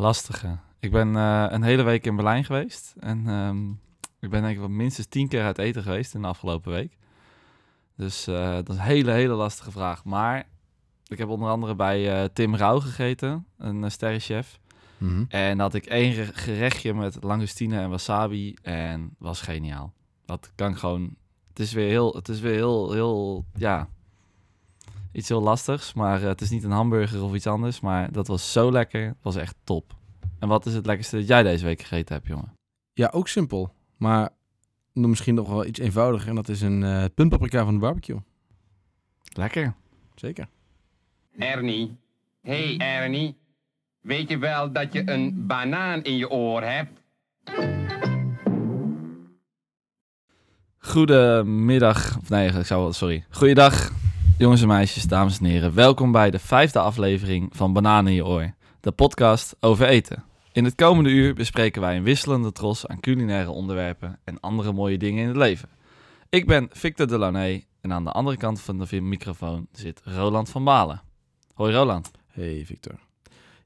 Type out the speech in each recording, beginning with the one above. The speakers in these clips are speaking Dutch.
lastige. Ik ben eh, een hele week in Berlijn geweest. En ehm, ik ben denk ik wel minstens tien keer uit eten geweest in de afgelopen week. Dus eh, dat is een hele, hele lastige vraag. Maar ik heb onder andere bij eh, Tim Rauw gegeten, een uh, sterrenchef. Mhm. En had ik één ge- gerechtje met langoustine en wasabi. En was geniaal. Dat kan gewoon... Het is weer heel... Het is weer heel, heel... Ja... Iets heel lastigs. Maar eh, het is niet een hamburger of iets anders. Maar dat was zo lekker. Het was echt top. En wat is het lekkerste dat jij deze week gegeten hebt, jongen? Ja, ook simpel. Maar nog misschien nog wel iets eenvoudiger. En dat is een eh puntpaprika van de barbecue. Lekker. Zeker. Ernie. Hey Ernie. Weet je wel dat je een banaan in je oor hebt? Goedemiddag. Of nee, ik zou wel... Sorry. Goeiedag, jongens en meisjes, dames en heren. Welkom bij de vijfde aflevering van Bananen in je oor. De podcast over eten. In het komende uur bespreken wij een wisselende tros aan culinaire onderwerpen en andere mooie dingen in het leven. Ik ben Victor Delaunay en aan de andere kant van de microfoon zit Roland van Balen. Hoi Roland. Hey Victor.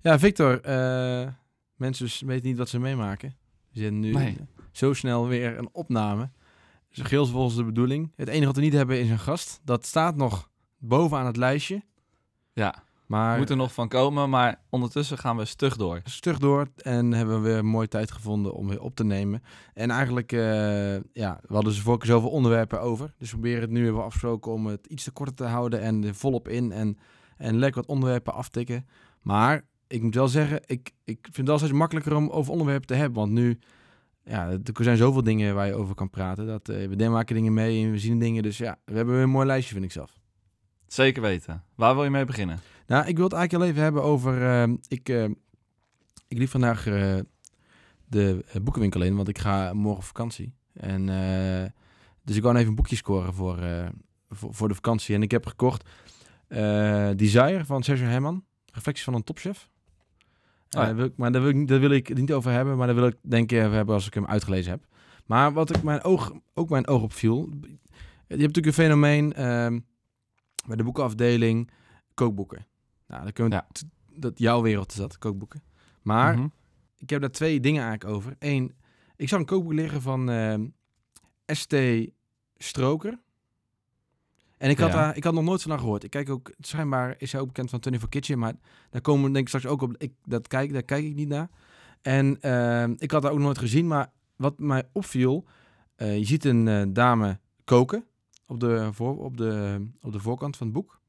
Ja, Victor. eh, mensen weten niet wat ze meemaken. We zitten nu Nee. zo snel weer een opname. Dus geheel volgens de bedoeling. Het enige wat we niet hebben is een gast. Dat staat nog bovenaan het lijstje. Ja, Maar moet er nog van komen, maar ondertussen gaan we stug door. stug door en hebben we weer een mooie tijd gevonden om weer op te nemen. En eigenlijk, eh, ja, we hadden dus vorige keer zoveel onderwerpen over. Dus we proberen het nu hebben we afgesproken om het iets te korter te houden en er volop in en, en lekker wat onderwerpen aftikken. Maar ik moet wel zeggen, ik, ik vind het wel steeds makkelijker om over onderwerpen te hebben. Want nu, ja, er zijn zoveel dingen waar je over kan praten. Dat, eh, we maken dingen mee en we zien dingen. Dus ja, we hebben weer een mooi lijstje, vind ik zelf. Zeker weten. Waar wil je mee beginnen? Nou, ik wil het eigenlijk al even hebben over. eh, ik, eh, ik liep vandaag eh, de eh, boekenwinkel in, want ik ga morgen op vakantie. En, eh, dus ik wou even een boekje scoren voor, voor, voor de vakantie. En ik heb gekocht Desire van Sergio Herman. Reflecties van een topchef. Oh ja. wil ik, maar daar wil, ik, daar wil ik het niet over hebben, maar daar wil ik denk ik even hebben als ik hem uitgelezen heb. Maar wat ik mijn oog, ook mijn oog opviel. Je hebt natuurlijk een fenomeen ehm, bij de boekenafdeling kookboeken. Nou, dan kunnen we Ja. dat jouw wereld is dat, kookboeken. Maar Mhm. ik heb daar twee dingen eigenlijk over. Eén, ik zag een kookboek liggen van ehm, ST Stroker. En ik had, Ja. daar, ik had nog nooit van haar gehoord. Ik kijk ook, schijnbaar is hij ook bekend van 24 Kitchen, maar daar komen we denk ik straks ook op. Ik, dat kijk, daar kijk ik niet naar. En ehm, ik had haar ook nooit gezien, maar wat mij opviel, eh, je ziet een eh, dame koken op de, voor, op, de, op de voorkant van het boek.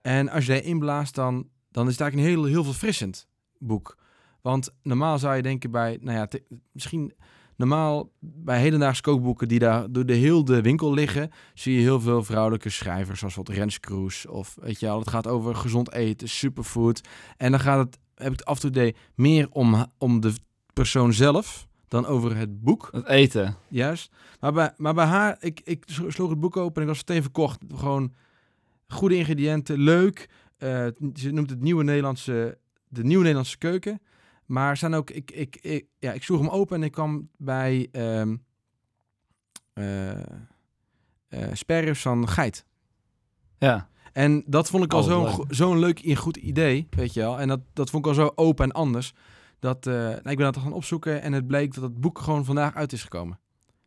En als je erin blaast, dan, dan is het eigenlijk een heel, heel verfrissend boek. Want normaal zou je denken bij, nou ja, misschien normaal bij hedendaagse kookboeken die daar door de heel de winkel liggen, zie je heel veel vrouwelijke schrijvers, zoals wat Rens Kroes of weet je wel, het gaat over gezond eten, superfood. En dan gaat het, heb ik het af en toe idee, meer om, om de persoon zelf dan over het boek. Het eten. Juist. Maar bij, maar bij haar, ik, ik sloeg het boek open en ik was meteen verkocht. Gewoon goede ingrediënten, leuk. Eh, ze noemt het nieuwe Nederlandse, de nieuwe Nederlandse keuken. Maar zijn ook, ik, ik, ik, ja, ik sloeg hem open en ik kwam bij sperrips van geit. Ja. En dat vond ik al Oh, zo'n zo'n leuk en goed idee, weet je wel. En dat, dat vond ik al zo open en anders. Dat, eh, nou, ik ben dat gaan opzoeken en het bleek dat het boek gewoon vandaag uit is gekomen.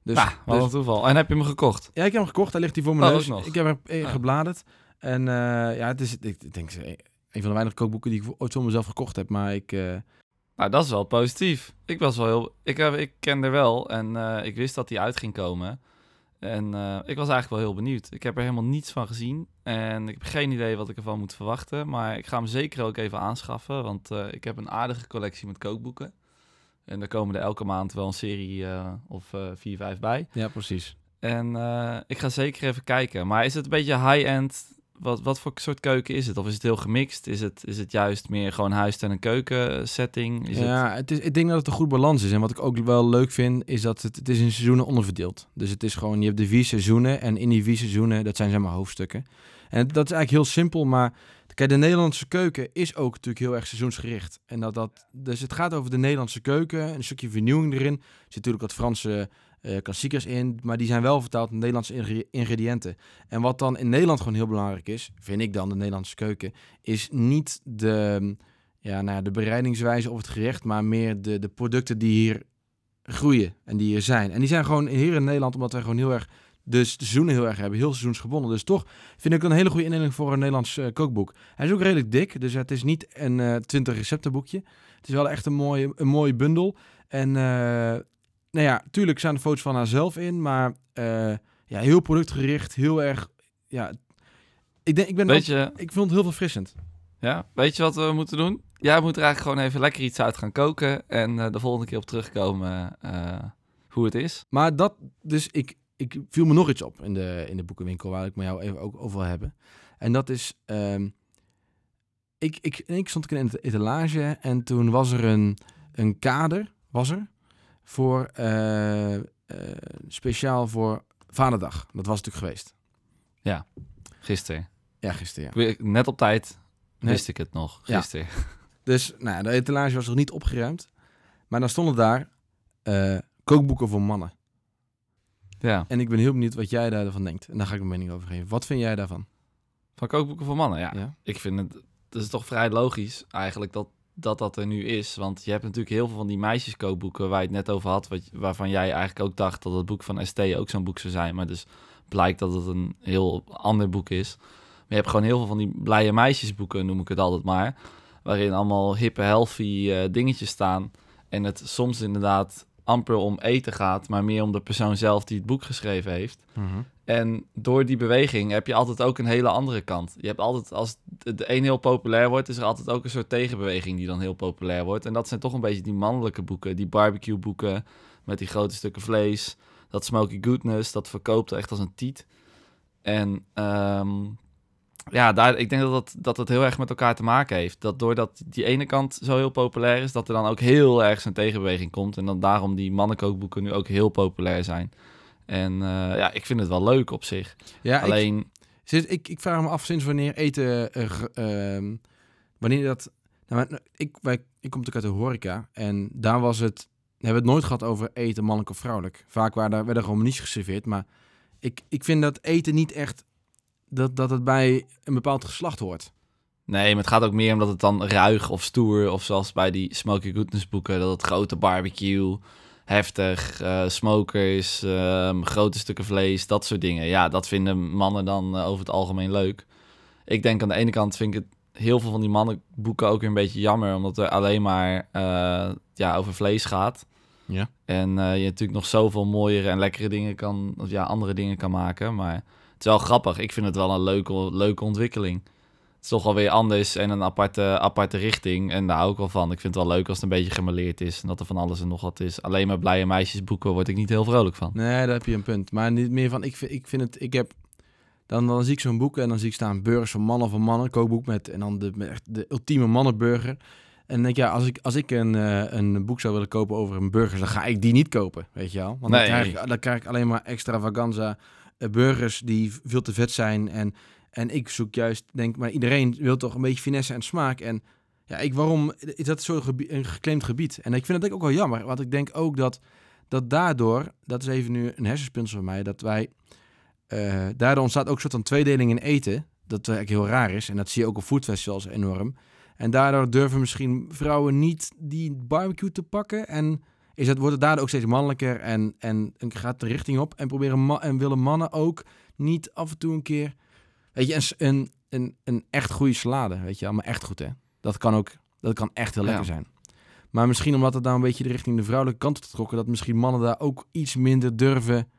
Dus, wat dus- een toeval. En heb je hem gekocht? ja, ik heb hem gekocht. Daar ligt hij voor mijn Oh, neus. ook nog. Ik heb hem eh, Ja. gebladerd. En eh, ja, het is, ik, denk, een van de weinige kookboeken die ik ooit voor mezelf gekocht heb. Maar ik, Nou, dat is wel positief. Ik was wel heel... Ik, heb, ik ken er wel en ik wist dat hij uit ging komen. En eh, ik was eigenlijk wel heel benieuwd. Ik heb er helemaal niets van gezien. En ik heb geen idee wat ik ervan moet verwachten. Maar ik ga hem zeker ook even aanschaffen. Want eh, ik heb een aardige collectie met kookboeken. En daar komen er elke maand wel een serie eh, of vier, vijf bij. ja, precies. En ik ga zeker even kijken. Maar is het een beetje high-end? Wat, wat voor soort keuken is het? Of is het heel gemixt? Is het, is het juist meer gewoon huis- en een keuken setting? Is het... ja, het is, ik denk dat het een goed balans is. En wat ik ook wel leuk vind, is dat het, het is in seizoenen onderverdeeld. Dus het is gewoon, je hebt de vier seizoenen. En in die vier seizoenen, dat zijn zeg maar hoofdstukken. En dat is eigenlijk heel simpel, maar... Kijk, de Nederlandse keuken is ook natuurlijk heel erg seizoensgericht. En dat, dat, dus het gaat over de Nederlandse keuken, een stukje vernieuwing erin. Er zit natuurlijk wat Franse eh, klassiekers in, maar die zijn wel vertaald in Nederlandse ingre- ingrediënten. En wat dan in Nederland gewoon heel belangrijk is, vind ik dan, de Nederlandse keuken, is niet de, ja, nou de bereidingswijze of het gerecht, maar meer de, de producten die hier groeien en die hier zijn. En die zijn gewoon hier in Nederland, omdat wij gewoon heel erg de seizoenen heel erg hebben, heel seizoensgebonden. Dus toch vind ik een hele goede indeling voor een Nederlands eh, kookboek. Hij is ook redelijk dik, dus het is niet een eh 20 receptenboekje. Het is wel echt een mooie, een mooie bundel. En nou ja, tuurlijk staan er foto's van haarzelf in, maar eh, ja, heel productgericht, heel erg, ja... Ik, denk, ik, ben Weet ook- je, ik vond het heel verfrissend. ja, weet je wat we moeten doen? Jij moet er eigenlijk gewoon even lekker iets uit gaan koken en eh, de volgende keer op terugkomen eh, hoe het is. Maar dat, dus ik, ik viel me nog iets op in de, in de boekenwinkel waar ik met jou even ook over wil hebben. En dat is, ehm, ik, ik, ik stond in de etalage en toen was er een, een kader, was er, voor, eh, eh, speciaal voor Vaderdag. Dat was natuurlijk geweest. Gisteren. Ja, gisteren, ja. Wi- Net op tijd Nee. wist ik het nog. Ja. Gisteren. Dus nou, de etalage was nog niet opgeruimd. Maar dan stonden daar eh, kookboeken voor mannen. Ja. En ik ben heel benieuwd wat jij daarvan denkt. En daar ga ik mijn mening over geven. Wat vind jij daarvan? Van kookboeken voor mannen, ja. Ja. Ik vind het, het is toch vrij logisch eigenlijk dat, dat dat er nu is. Want je hebt natuurlijk heel veel van die meisjeskookboeken waar je het net over had, wat, waarvan jij eigenlijk ook dacht dat het boek van ST ook zo'n boek zou zijn. Maar dus blijkt dat het een heel ander boek is. Maar je hebt gewoon heel veel van die blije meisjesboeken, noem ik het altijd maar. Waarin allemaal hippe, healthy eh, dingetjes staan. En het soms inderdaad amper om eten gaat, maar meer om de persoon zelf die het boek geschreven heeft. En door die beweging heb je altijd ook een hele andere kant. Je hebt altijd, als de een heel populair wordt, is er altijd ook een soort tegenbeweging die dan heel populair wordt. En dat zijn toch een beetje die mannelijke boeken, die barbecue boeken met die grote stukken vlees. Dat Smoky Goodness, dat verkoopt echt als een tiet. En ehm, ja, daar, ik denk dat, dat, dat het heel erg met elkaar te maken heeft. Dat doordat die ene kant zo heel populair is, dat er dan ook heel erg zo'n tegenbeweging komt. En dan daarom die mannenkookboeken nu ook heel populair zijn. En eh, ja, ik vind het wel leuk op zich. Ja, ik, Alleen, Sinds, ik, ik vraag me af sinds wanneer eten... eh, ehm, wanneer dat... Nou, maar, ik, wij, ik kom natuurlijk uit de horeca. En daar was het... We hebben het nooit gehad over eten, mannelijk of vrouwelijk. Vaak waren daar, werden gewoon geserveerd. Maar ik, ik vind dat eten niet echt... Dat, dat het bij een bepaald geslacht hoort. nee, maar het gaat ook meer omdat het dan ruig of stoer, of zoals bij die Smoky Goodness boeken, dat het grote barbecue, heftig, eh, smokers, ehm, grote stukken vlees, dat soort dingen. Ja, dat vinden mannen dan eh, over het algemeen leuk. Ik denk aan de ene kant vind ik het heel veel van die mannenboeken ook weer een beetje jammer, omdat er alleen maar eh, ja, over vlees gaat. Ja. En je natuurlijk nog zoveel mooiere en lekkere dingen kan, of ja, andere dingen kan maken. Maar het is wel grappig. Ik vind het wel een leuke, leuke ontwikkeling. Het is toch wel weer anders en een aparte, aparte richting. En daar hou ik wel van. Ik vind het wel leuk als het een beetje gemaleerd is. En dat er van alles en nog wat is. Alleen maar blije meisjesboeken word ik niet heel vrolijk van. Nee, daar heb je een punt. Maar niet meer van... Ik vind, ik vind het... Ik heb... Dan, dan zie ik zo'n boek en dan zie ik staan burgers van mannen van mannen, kookboek met en dan de, met de ultieme mannenburger. En dan denk ja, als ik, als ik een, eh, een boek zou willen kopen over een burger, dan ga ik die niet kopen, weet je wel. Want Nee. dan, krijg ik, dan krijg ik alleen maar extravaganza eh, burgers die veel te vet zijn. En, en ik zoek juist, denk, maar iedereen wil toch een beetje finesse en smaak. En ja, ik, waarom is dat zo'n gebied, een geclaimd gebied? En ik vind het ook wel jammer, want ik denk ook dat, dat daardoor, dat is even nu een hersenspinsel van mij, dat wij, eh, daardoor ontstaat ook een soort van tweedeling in eten. Dat eigenlijk heel raar is. En dat zie je ook op foodfestivals enorm. En daardoor durven misschien vrouwen niet die barbecue te pakken. En is het, wordt het daardoor ook steeds mannelijker en, en, en gaat de richting op. En, proberen en willen mannen ook niet af en toe een keer... Weet je, een, een, een, een echt goede salade, weet je wel. Maar echt goed, hè. Dat kan ook, dat kan echt heel Ja. lekker zijn. Maar misschien omdat het nou een beetje de richting de vrouwelijke kant op getrokken... dat misschien mannen daar ook iets minder durven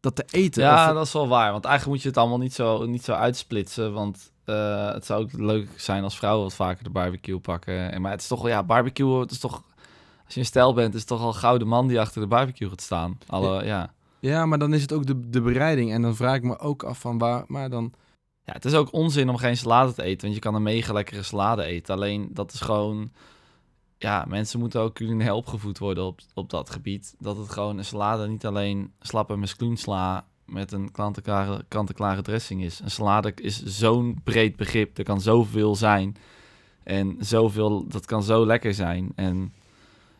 dat te eten. Ja, Of- dat is wel waar. Want eigenlijk moet je het allemaal niet zo, niet zo uitsplitsen. Want eh, het zou ook leuk zijn als vrouwen wat vaker de barbecue pakken. En, maar het is toch, ja, barbecue, het is toch... Als je een stijl bent, is het toch al gouden man die achter de barbecue gaat staan. Alle, ja. Ja, maar dan is het ook de, de bereiding. En dan vraag ik me ook af van waar... Maar dan... Ja, het is ook onzin om geen salade te eten, want je kan een mega lekkere salade eten. Alleen dat is gewoon, ja, mensen moeten ook culinair opgevoed worden op, op dat gebied. Dat het gewoon een salade niet alleen slappe mescloensla met een kant-en-klare kant-en-klare dressing is. Een salade is zo'n breed begrip, er kan zoveel zijn en zoveel, dat kan zo lekker zijn. En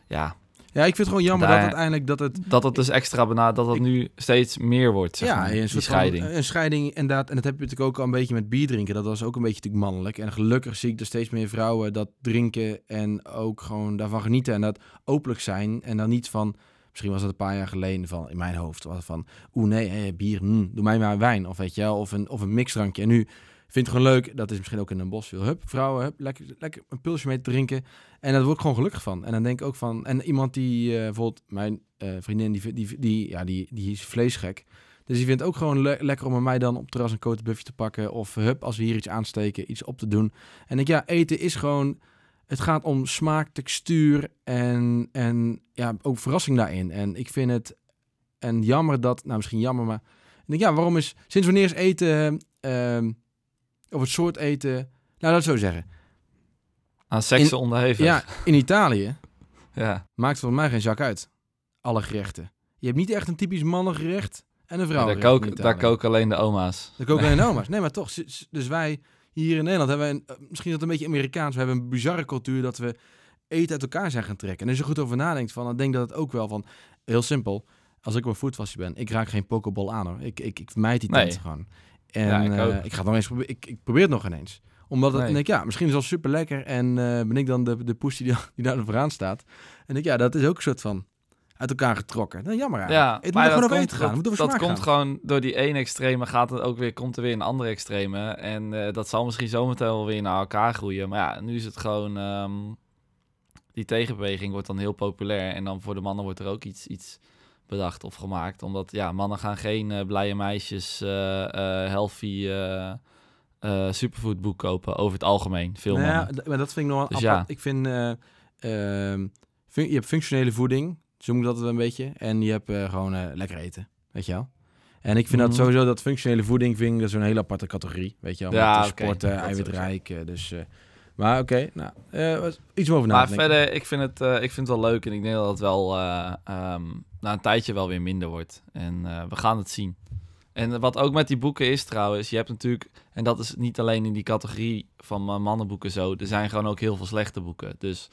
ja, Ja, ik vind het gewoon jammer Daar- dat uiteindelijk dat het... Dat het dus extra benaderd, dat het Ik- nu steeds meer wordt, zeg ja, maar, een soort scheiding. Van, een scheiding, inderdaad. En dat heb je natuurlijk ook al een beetje met bier drinken. Dat was ook een beetje natuurlijk mannelijk. En gelukkig zie ik er steeds meer vrouwen dat drinken en ook gewoon daarvan genieten. En dat openlijk zijn. En dan niet van, misschien was dat een paar jaar geleden van, in mijn hoofd, was van, oeh nee, hé, bier, hm, doe mij maar wijn. Of weet je wel, of een, of een mixdrankje. En nu vind ik het gewoon leuk, dat is misschien ook in een bos. Hup, vrouwen, hup, lekker, lekker een pilsje mee te drinken. En daar word ik gewoon gelukkig van. En dan denk ik ook van, en iemand die, eh, bijvoorbeeld mijn eh, vriendin, die, die, die, ja, die, die is vleesgek. Dus die vindt ook gewoon le- lekker om met mij dan op terras een kotenbuffje te pakken. Of hup, als we hier iets aansteken, iets op te doen. En ik, ja, eten is gewoon... Het gaat om smaak, textuur en, en ja, ook verrassing daarin. En ik vind het... En jammer dat... Nou, misschien jammer, maar... Ik denk, ja, waarom is... Sinds wanneer is eten... ehm, of het soort eten... Nou, laat het zo zeggen. Aan seks in- onderhevig. Ja, in Italië ja. maakt voor mij geen zak uit. Alle gerechten. Je hebt niet echt een typisch mannengerecht en een daar, vrouwengerecht in koken, daar koken alleen de oma's. Dat koken alleen oma's. Nee, maar toch. Dus wij hier in Nederland hebben een, eh, misschien is dat een beetje Amerikaans. We hebben een bizarre cultuur dat we eten uit elkaar zijn gaan trekken. En als je goed over nadenkt, van, dan denk dat het ook wel van heel simpel. Als ik op een foodfastje ben, ik raak geen pokeball aan hoor. Ik, ik, ik vermijd die Nee. tent gewoon. En Ja, ik eh, ik ga het nog eens proberen. Ik, ik probeer het nog ineens. Omdat het, Nee. dan denk ik, ja, misschien is het wel super lekker. En eh, ben ik dan de, de poes die, daar- die daar vooraan staat. En ik, ja, dat is ook een soort van uit elkaar getrokken. Nou, jammer eigenlijk. Ja, het moet maar er gewoon dat over komt, gaan. Het moet dat, dat komt gaan. gewoon door die ene extreme gaat het ook weer, komt er weer een andere extreme. En eh, dat zal misschien zometeen wel weer naar elkaar groeien. Maar ja, nu is het gewoon... ehm, die tegenbeweging wordt dan heel populair. En dan voor de mannen wordt er ook iets, iets bedacht of gemaakt. Omdat ja, mannen gaan geen eh, blije meisjes, eh eh healthy superfood boek kopen. Over het algemeen, veel Nou ja, maar dat vind ik nog Dus apart. ja. Ik vind, eh, ehm, je hebt functionele voeding, zo moet dat een beetje. En je hebt gewoon lekker eten, weet je wel. En ik vind dat Mhm. sowieso, dat functionele voeding vind ik dat zo'n hele aparte categorie, weet je wel. Ja, met oké, sporten, eiwitrijk, dus... maar oké, nou, eh, iets over Maar nadenken. verder, ik vind, het, eh, ik vind het wel leuk en ik denk dat het wel eh, ehm, na een tijdje wel weer minder wordt. En we gaan het zien. En wat ook met die boeken is trouwens, je hebt natuurlijk, en dat is niet alleen in die categorie van mannenboeken zo, er zijn gewoon ook heel veel slechte boeken. Dus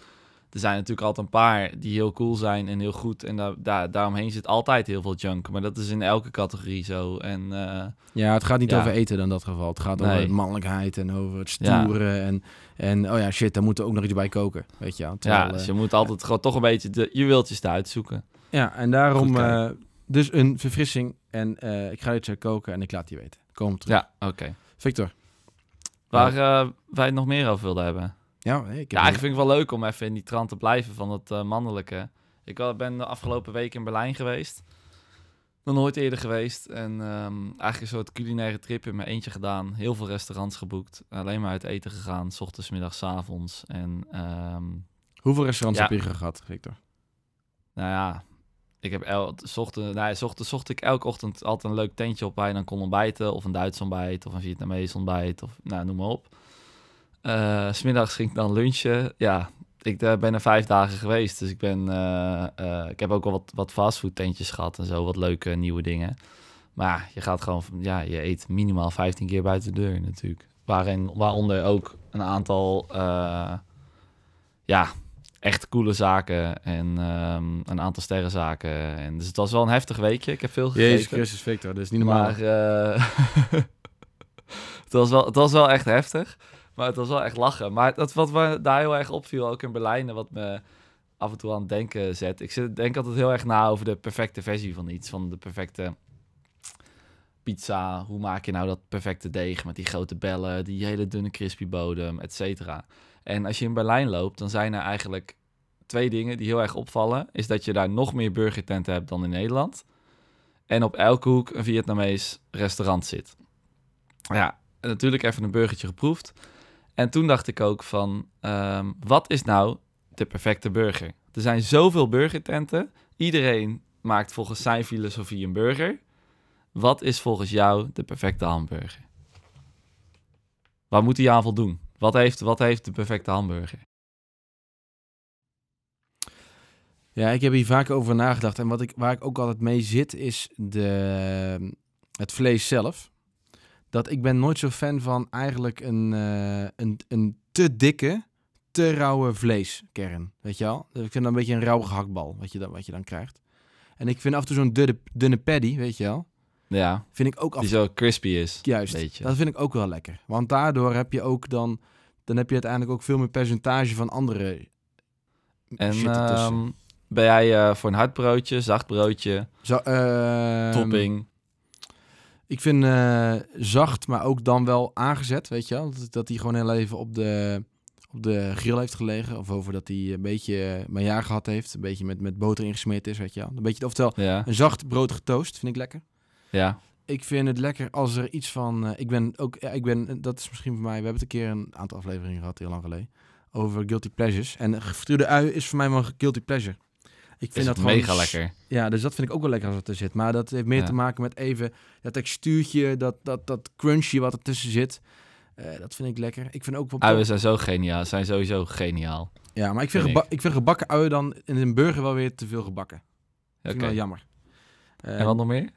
er zijn natuurlijk altijd een paar die heel cool zijn en heel goed. En daar, daar, daaromheen zit altijd heel veel junk. Maar dat is in elke categorie zo. En eh, Ja, het gaat niet Ja. over eten in dat geval. Het gaat Nee. over mannelijkheid en over het Ja. stoeren. En, en oh ja, shit, daar moet er ook nog iets bij koken, weet je wel. ja, dus eh, je moet altijd gewoon toch een beetje de juweeltjes eruit zoeken. Ja, en daarom eh, dus een verfrissing. En eh, ik ga iets eh, koken en ik laat je weten. Kom terug. Ja, oké. Victor. Waar eh, wij het nog meer over wilden hebben. Ja, ik Ja, eigenlijk vind ik het wel leuk om even in die trant te blijven van het eh, mannelijke. Ik ben de afgelopen week in Berlijn geweest. Nog nooit eerder geweest. En ehm, eigenlijk een soort culinaire trip in mijn eentje gedaan. Heel veel restaurants geboekt. Alleen maar uit eten gegaan. S ochtends, middags, 's avonds. En ehm, Hoeveel restaurants Ja. heb je gehad, Victor? nou ja, ik heb el ochtend, nou, ja, ochtend zocht ik elke ochtend altijd een leuk tentje op waar je dan kon ontbijten. Of een Duits ontbijt, of een Vietnamees ontbijt, of nou, noem maar op. Eh, 's Smiddags ging ik dan lunchen. Ja, ik eh, ben er vijf dagen geweest. Dus ik ben, eh, eh, ik heb ook wel wat, wat fastfood tentjes gehad en zo. Wat leuke nieuwe dingen. Maar ja, je gaat gewoon, ja, je eet minimaal 15 keer buiten de deur natuurlijk. Waarin, waaronder ook een aantal, eh, ja, echt coole zaken en ehm, een aantal sterrenzaken. En dus het was wel een heftig weekje. Ik heb veel gegeten. Jezus Christus, Victor. Dat is niet normaal. Maar eh, het, was wel, het was wel echt heftig. Maar het was wel echt lachen. Maar dat, wat daar heel erg opviel, ook in Berlijn, wat me af en toe aan het denken zet. Ik zit, denk altijd heel erg na over de perfecte versie van iets. Van de perfecte pizza. Hoe maak je nou dat perfecte deeg met die grote bellen, die hele dunne crispy bodem, et cetera. En als je in Berlijn loopt, dan zijn er eigenlijk twee dingen die heel erg opvallen. Is dat je daar nog meer burgertenten hebt dan in Nederland. En op elke hoek een Vietnamees restaurant zit. Ja, natuurlijk even een burgertje geproefd. En toen dacht ik ook van, ehm, wat is nou de perfecte burger? Er zijn zoveel burgertenten. Iedereen maakt volgens zijn filosofie een burger. Wat is volgens jou de perfecte hamburger? Waar moet hij aan voldoen? Wat heeft, wat heeft de perfecte hamburger? Ja, ik heb hier vaak over nagedacht. En wat ik, waar ik ook altijd mee zit, is de, het vlees zelf. Dat ik ben nooit zo fan van eigenlijk een, eh, een, een te dikke, te rauwe vleeskern, weet je wel? Ik vind dat een beetje een rauwe gehaktbal, wat je dan, wat je dan krijgt. En ik vind af en toe zo'n dunne, dunne paddy, weet je wel? Ja, Vind ik ook af die zo crispy is. Juist, Beetje. dat vind ik ook wel lekker. Want daardoor heb je ook dan... Dan heb je uiteindelijk ook veel meer percentage van andere En shit ehm, ben jij eh, voor een hard broodje, zacht broodje, Zo, ehm, topping? Ik vind eh, zacht, maar ook dan wel aangezet, weet je wel? Dat, dat hij gewoon heel even op de, op de grill heeft gelegen. Of over dat hij een beetje mijn jaar gehad heeft. Een beetje met, met boter ingesmeerd is, weet je wel? Een beetje, oftewel, Ja, een zacht brood getoast vind ik lekker. ja. Ik vind het lekker als er iets van... eh, ik ben ook... Ja, ik ben, dat is misschien voor mij... We hebben het een keer een aantal afleveringen gehad, heel lang geleden. Over guilty pleasures. En gefrituurde ui is voor mij wel een guilty pleasure. Ik vind dat gewoon mega lekker. Ja, dus dat vind ik ook wel lekker als het er zit. Maar dat heeft meer Ja. te maken met even dat textuurtje, dat, dat, dat crunchy wat er tussen zit. Eh, dat vind ik lekker. Ik vind ook wel... Uien zijn zo geniaal, zijn sowieso geniaal. Ja, maar ik vind, ik. vind gebakken uien dan in een burger wel weer te veel gebakken. Dat vind ik wel jammer. Eh, En wat nog meer?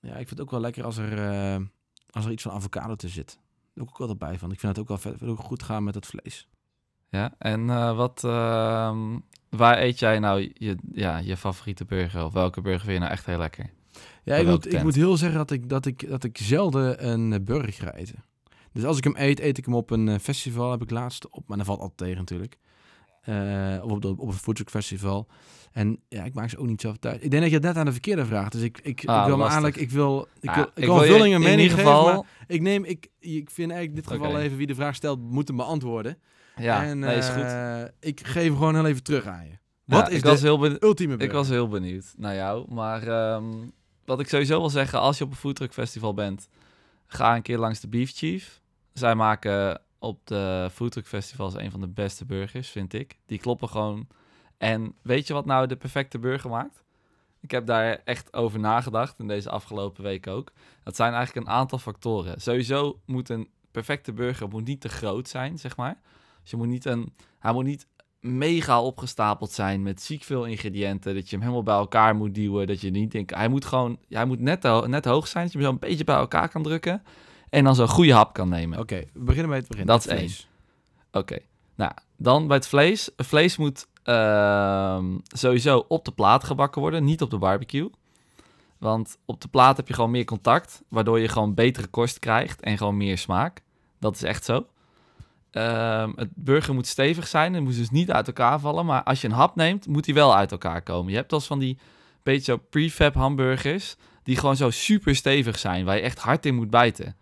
Ja, ik vind het ook wel lekker als er, eh, als er iets van avocado tussen zit. Daar doe ik ook altijd bij van. Ik vind het ook wel vet. ook goed gaan met het vlees. Ja, en wat, ehm, waar eet jij nou je, ja, je favoriete burger? Of welke burger vind je nou echt heel lekker? Ja, ik moet, ik moet heel zeggen dat ik, dat, ik, dat ik zelden een eh, burger ga eten. Dus als ik hem eet, eet ik hem op een eh, festival, heb ik laatst op. Maar dat valt altijd tegen natuurlijk. Eh, of op, de, op een foodtruckfestival. En ja, ik maak ze ook niet zelf thuis. Ik denk dat je het net aan de verkeerde vraagt. Dus ik, ik, Ah, ik wil eigenlijk, ik wil, ik Ah, wil, ik ik wil in ieder geven, geval... maar ik neem, ik, ik vind eigenlijk in dit geval even wie de vraag stelt, moet hem beantwoorden. Ja, en, nee, is goed. eh, ik geef hem gewoon heel even terug aan je. Wat Ja, is ik was heel benieuwd. ultieme Ik burger? was heel benieuwd naar jou. Maar ehm, wat ik sowieso wil zeggen, als je op een foodtruck festival bent, ga een keer langs de Beef Chief. Zij maken op de foodtruck festivals een van de beste burgers, vind ik. Die kloppen gewoon. En weet je wat nou de perfecte burger maakt? Ik heb daar echt over nagedacht in deze afgelopen week ook. Dat zijn eigenlijk een aantal factoren. Sowieso moet een perfecte burger moet niet te groot zijn, zeg maar. Dus je moet niet een, hij moet niet mega opgestapeld zijn met ziek veel ingrediënten. Dat je hem helemaal bij elkaar moet duwen. Dat je niet denkt, hij moet gewoon, hij moet net, ho- net hoog zijn. Dat je hem zo een beetje bij elkaar kan drukken. En dan zo'n goede hap kan nemen. Oké, we beginnen bij het begin. Dat Het is vlees. Oké, nou dan bij het vlees. Het vlees moet ehm, sowieso op de plaat gebakken worden, niet op de barbecue. Want op de plaat heb je gewoon meer contact, waardoor je gewoon betere korst krijgt en gewoon meer smaak. Dat is echt zo. Ehm, het burger moet stevig zijn, het moet dus niet uit elkaar vallen. Maar als je een hap neemt, moet die wel uit elkaar komen. Je hebt als van die beetje zo prefab hamburgers, die gewoon zo super stevig zijn, waar je echt hard in moet bijten.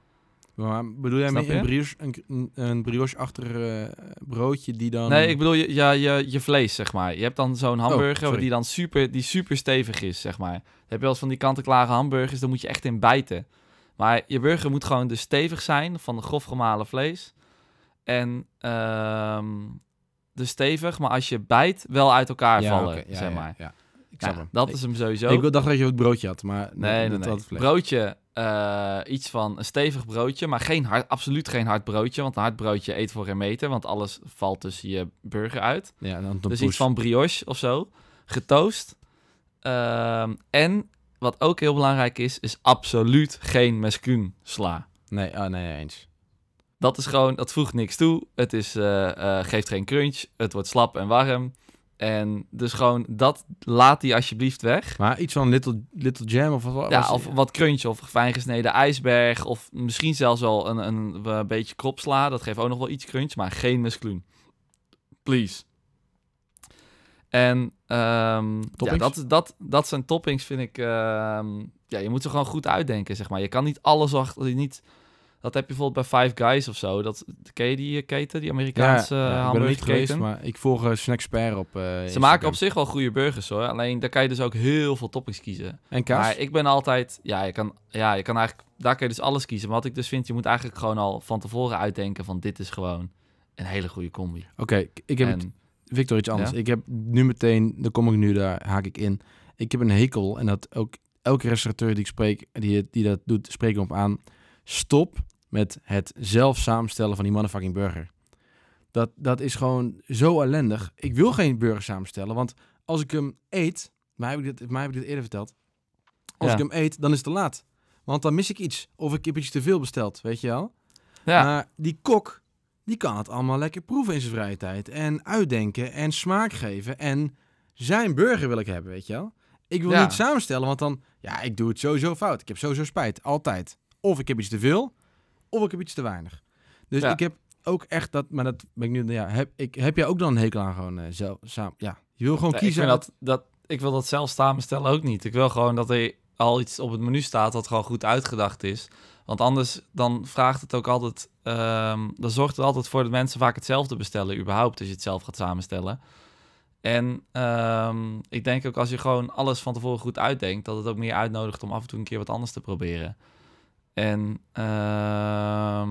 Maar bedoel jij met een brioche, een, een, brioche-achtig eh, broodje die dan... Nee, ik bedoel je, ja, je, je vlees, zeg maar. Je hebt dan zo'n hamburger sorry. die dan super, die super stevig is, zeg maar. Dan heb je wel eens van die kant-en-klare hamburgers, daar moet je echt in bijten. Maar je burger moet gewoon dus stevig zijn van de grof gemalen vlees. En ehm dus stevig, maar als je bijt, wel uit elkaar Ja, vallen, ja, zeg maar. Ja, Ik Nou, snap hem. dat Ik- is hem sowieso. Ik dacht dat je het broodje had, maar... Nee, nee, dat nee. Broodje, eh, iets van een stevig broodje, maar geen hard, absoluut geen hard broodje. Want een hard broodje eet voor geen meter, want alles valt tussen je burger uit. Ja, en dan dus poes. iets van brioche of zo, getoost. Ehm, en wat ook heel belangrijk is, is absoluut geen mescun sla. Nee, ah, nee, eens. Dat is gewoon, dat voegt niks toe. Het is, eh, eh, geeft geen crunch. Het wordt slap en warm. En dus gewoon, dat laat die alsjeblieft weg. Maar iets van Little, little Jam of wat was Ja, of wat crunch of fijn gesneden ijsberg. Of misschien zelfs wel een, een, een beetje kropsla. Dat geeft ook nog wel iets crunch, maar geen mescloen. Please. En ehm, ja, dat, dat, dat zijn toppings, vind ik. ehm, ja, je moet ze gewoon goed uitdenken, zeg maar. Je kan niet alles achter. Niet, dat heb je bijvoorbeeld bij Five Guys of zo. Dat, ken je die eh, keten, die Amerikaanse ja, ja, ik ben er niet geweest, maar ik volg uh, Snackspert op eh, Ze Instagram. maken op zich wel goede burgers hoor. Alleen daar kan je dus ook heel veel toppings kiezen. En kaas? Maar ik ben altijd, ja, je kan, ja, je kan eigenlijk, daar kun je dus alles kiezen. Maar wat ik dus vind, je moet eigenlijk gewoon al van tevoren uitdenken van dit is gewoon een hele goede combi. Oké, ik- ik heb het Victor, iets anders. Ja? Ik heb nu meteen, daar kom ik nu, daar haak ik in. Ik heb een hekel en dat ook elke restaurateur die ik spreek, die, die dat doet, spreek ik op aan. Stop met het zelf samenstellen van die motherfucking burger. Dat, dat is gewoon zo ellendig. Ik wil geen burger samenstellen, want als ik hem eet, mij heb ik dit, mij heb ik dit eerder verteld. Als Ja. ik hem eet, dan is het te laat. Want dan mis ik iets. Of ik heb iets te veel besteld, weet je wel. ja, Maar die kok, die kan het allemaal lekker proeven in zijn vrije tijd. En uitdenken en smaak geven. En zijn burger wil ik hebben, weet je wel. Ik wil Ja. niet samenstellen, want dan... Ja, ik doe het sowieso fout. Ik heb sowieso spijt. Altijd. Of ik heb iets te veel, of ik heb iets te weinig. Dus Ja. ik heb ook echt dat... Maar dat ben ik nu... Ja, heb, ik, heb jij ook dan een hekel aan gewoon eh, zelf... Samen, ja, je wil gewoon ik, kiezen... vind dat, dat, ik wil dat zelf samenstellen ook niet. Ik wil gewoon dat er al iets op het menu staat dat gewoon goed uitgedacht is. Want anders dan vraagt het ook altijd... ehm, dan zorgt het altijd voor dat mensen vaak hetzelfde bestellen überhaupt... als je het zelf gaat samenstellen. En ehm, ik denk ook als je gewoon alles van tevoren goed uitdenkt... dat het ook meer uitnodigt om af en toe een keer wat anders te proberen. En... ehm,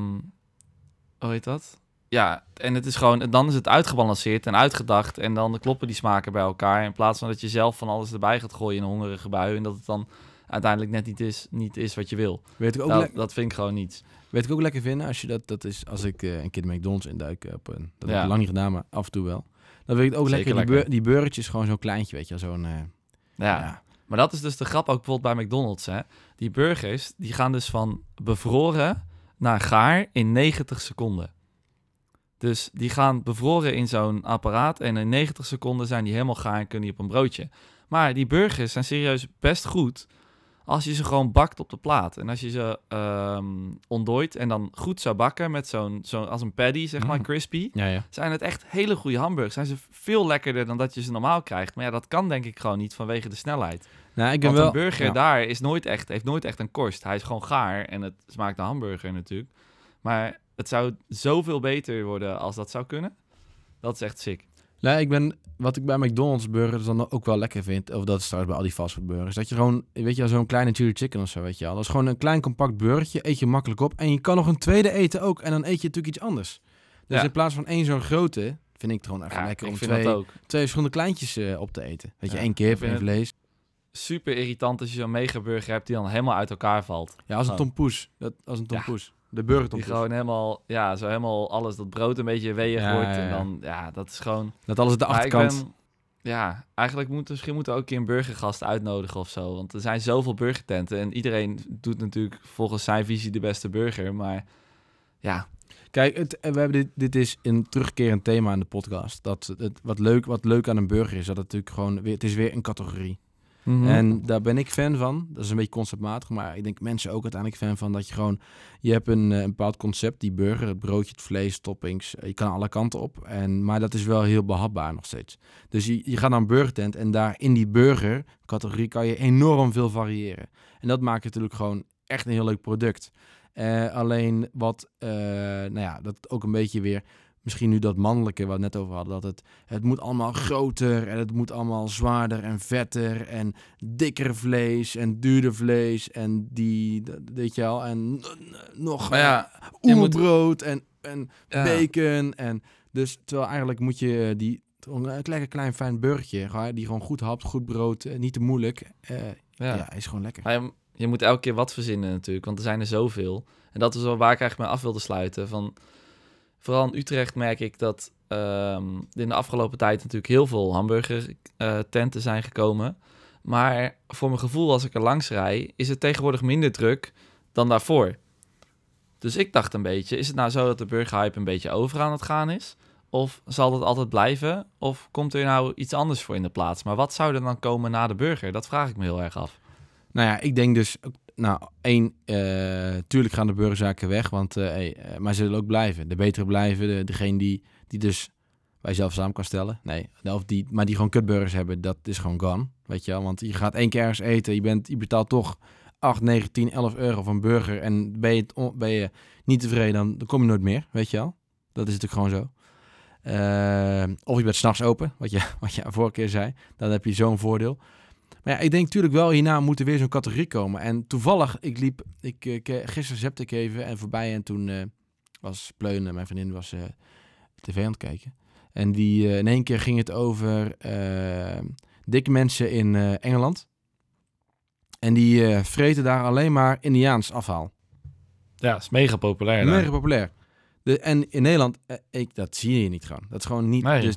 hoe heet dat? Ja, en het is gewoon, dan is het uitgebalanceerd en uitgedacht. En dan kloppen die smaken bij elkaar. In plaats van dat je zelf van alles erbij gaat gooien in een hongerige bui. En dat het dan uiteindelijk net niet is, niet is wat je wil. Weet ik ook, Dat, dat vind ik gewoon niet. weet ik ook lekker vinden als je dat... Dat is als ik eh, een keer de McDonald's induik. Op een, dat heb ik lang niet gedaan, maar af en toe wel. Dan weet ik het ook Zeker lekker. Die, lekker. die burgertjes gewoon zo'n kleintje, weet je. Zo'n... eh, Ja. ja. Maar dat is dus de grap ook bijvoorbeeld bij McDonald's. Hè? Die burgers, die gaan dus van bevroren naar gaar in 90 seconden. Dus die gaan bevroren in zo'n apparaat en in 90 seconden zijn die helemaal gaar en kunnen die op een broodje. Maar die burgers zijn serieus best goed als je ze gewoon bakt op de plaat. En als je ze ehm ontdooit en dan goed zou bakken met zo'n, zo als een patty, zeg maar, Mm. crispy Ja, ja. zijn het echt hele goede hamburgers. Zijn ze veel lekkerder dan dat je ze normaal krijgt. Maar ja, dat kan denk ik gewoon niet vanwege de snelheid. Nou, ik ben Want wel... een burger ja. daar is nooit echt, heeft nooit echt een korst. Hij is gewoon gaar en het smaakt naar hamburger natuurlijk. Maar het zou zoveel beter worden als dat zou kunnen. Dat is echt sick. Nee, ik ben... Wat ik bij McDonald's burgers dan ook wel lekker vind... Of dat is trouwens bij al die fastfood burgers. Dat je gewoon... Weet je zo'n kleine chili chicken of zo, weet je wel. Dat is gewoon een klein compact burgertje. Eet je makkelijk op. En je kan nog een tweede eten ook. En dan eet je natuurlijk iets anders. Dus Ja. in plaats van één zo'n grote... Vind ik het gewoon echt Ja, lekker om twee, twee verschillende kleintjes eh, op te eten. Weet je, Ja, één kip, één vlees. Super irritant als je zo'n megaburger hebt die dan helemaal uit elkaar valt. Ja, als een Oh. tompoes. Dat, als een Ja. tompoes. De burger Die gewoon helemaal, ja, zo helemaal alles, dat brood een beetje weeg Ja, wordt. ja, En ja. dan, ja, dat is gewoon... Dat alles de achterkant. ben- ja, eigenlijk moeten misschien moeten we ook een keer een burgergast uitnodigen of zo. Want er zijn zoveel burgertenten en iedereen doet natuurlijk volgens zijn visie de beste burger. Maar ja, Kijk, het, we hebben dit, dit is een terugkerend thema in de podcast. Dat het, wat, leuk, wat leuk aan een burger is, dat het natuurlijk gewoon weer, het is weer een categorie. Mhm. En daar ben ik fan van. Dat is een beetje conceptmatig, maar ik denk mensen ook uiteindelijk fan van dat je gewoon, je hebt een, eh, een bepaald concept, die burger, het broodje, het vlees, toppings, je kan alle kanten op. En, maar dat is wel heel behapbaar nog steeds. Dus je, je gaat naar een burgertent en daar in die burger categorie kan je enorm veel variëren. En dat maakt natuurlijk gewoon echt een heel leuk product. Eh, alleen wat, eh, nou ja, dat ook een beetje weer, misschien nu dat mannelijke waar we het net over hadden, dat het, het moet allemaal groter en het moet allemaal zwaarder en vetter en dikker vlees en duurder vlees en die, weet je wel, en nog Maar ja, oerbrood en, en ja. bacon en dus terwijl eigenlijk moet je eh, die een lekker klein fijn burgertje, die gewoon goed hapt, goed brood, eh, niet te moeilijk, eh, ja. ja. is gewoon lekker. Je moet elke keer wat verzinnen natuurlijk, want er zijn er zoveel. En dat is wel waar ik eigenlijk mee af wilde sluiten. Van, vooral in Utrecht merk ik dat ehm, in de afgelopen tijd natuurlijk heel veel hamburgertenten zijn gekomen. Maar voor mijn gevoel, als ik er langs rij, is het tegenwoordig minder druk dan daarvoor. Dus ik dacht een beetje, is het nou zo dat de burgerhype een beetje over aan het gaan is? Of zal dat altijd blijven? Of komt er nou iets anders voor in de plaats? Maar wat zou er dan komen na de burger? Dat vraag ik me heel erg af. Nou ja, ik denk dus, nou, één, eh, tuurlijk gaan de burgerzaken weg, want, eh, hey, eh, maar ze zullen ook blijven. De betere blijven, de, degene die, die dus bij zelf samen kan stellen. Nee, of die, maar die gewoon kutburgers hebben, dat is gewoon gone, weet je wel. Want je gaat één keer ergens eten, je, bent, je betaalt toch 8, 9, 10, 11 euro een burger en ben je, ben je niet tevreden, dan, kom je nooit meer, weet je wel. Dat is natuurlijk gewoon zo. Of je bent s'nachts open, wat je, wat je vorige keer zei. Dan heb je zo'n voordeel. Maar ja, ik denk natuurlijk wel, hierna moet er weer zo'n categorie komen. En toevallig, ik liep, ik, eh, gisteren zepte ik even en voorbij en toen eh, was Pleun, eh, mijn vriendin, was tv aan het kijken. En die, in één keer ging het over dikke mensen in Engeland. En die vreten daar alleen maar Indiaans afhaal. Ja, is mega populair. Mega populair. De, en in Nederland, ik, dat zie je niet gewoon. Dat is gewoon niet. Nee. Dus,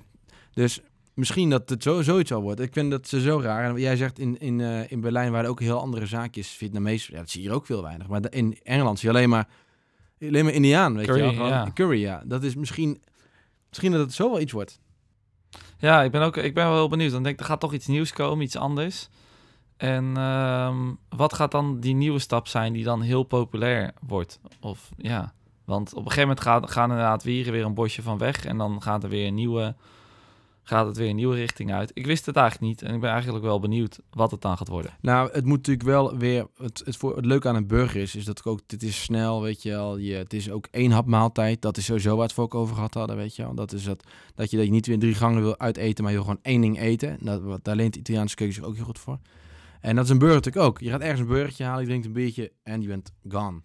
dus misschien dat het zo, zoiets al wordt. Ik vind dat ze zo raar. En jij zegt in, in, eh, in Berlijn waren ook heel andere zaakjes. Vietnamees, ja, dat zie je hier ook veel weinig. Maar in Engeland zie je alleen maar Alleen maar Indiaan, weet Curry, je wel. Gewoon ja. Curry, ja. Dat is misschien... Misschien dat het zo wel iets wordt. Ja, ik ben, ook, ik ben wel heel benieuwd. Dan denk ik, er gaat toch iets nieuws komen, iets anders. En ehm, wat gaat dan die nieuwe stap zijn die dan heel populair wordt? Of ja, want op een gegeven moment gaat, gaan inderdaad wieren weer een bosje van weg. En dan gaat er weer een nieuwe, gaat het weer een nieuwe richting uit. Ik wist het eigenlijk niet. En ik ben eigenlijk wel benieuwd wat het dan gaat worden. Nou, het moet natuurlijk wel weer... Het, het, voor, het leuke aan een burger is, is dat ik ook... Het is snel, weet je wel. Je, het is ook één hap maaltijd. Dat is sowieso waar het voor ook over gehad hadden, weet je wel. Dat is dat, dat, je, dat je niet weer drie gangen wil uiteten, maar je wil gewoon één ding eten. Dat, wat- daar leent de Italiaanse keuken zich ook heel goed voor. En dat is een burger natuurlijk ook. Je gaat ergens een burgertje halen, je drinkt een biertje en je bent gone.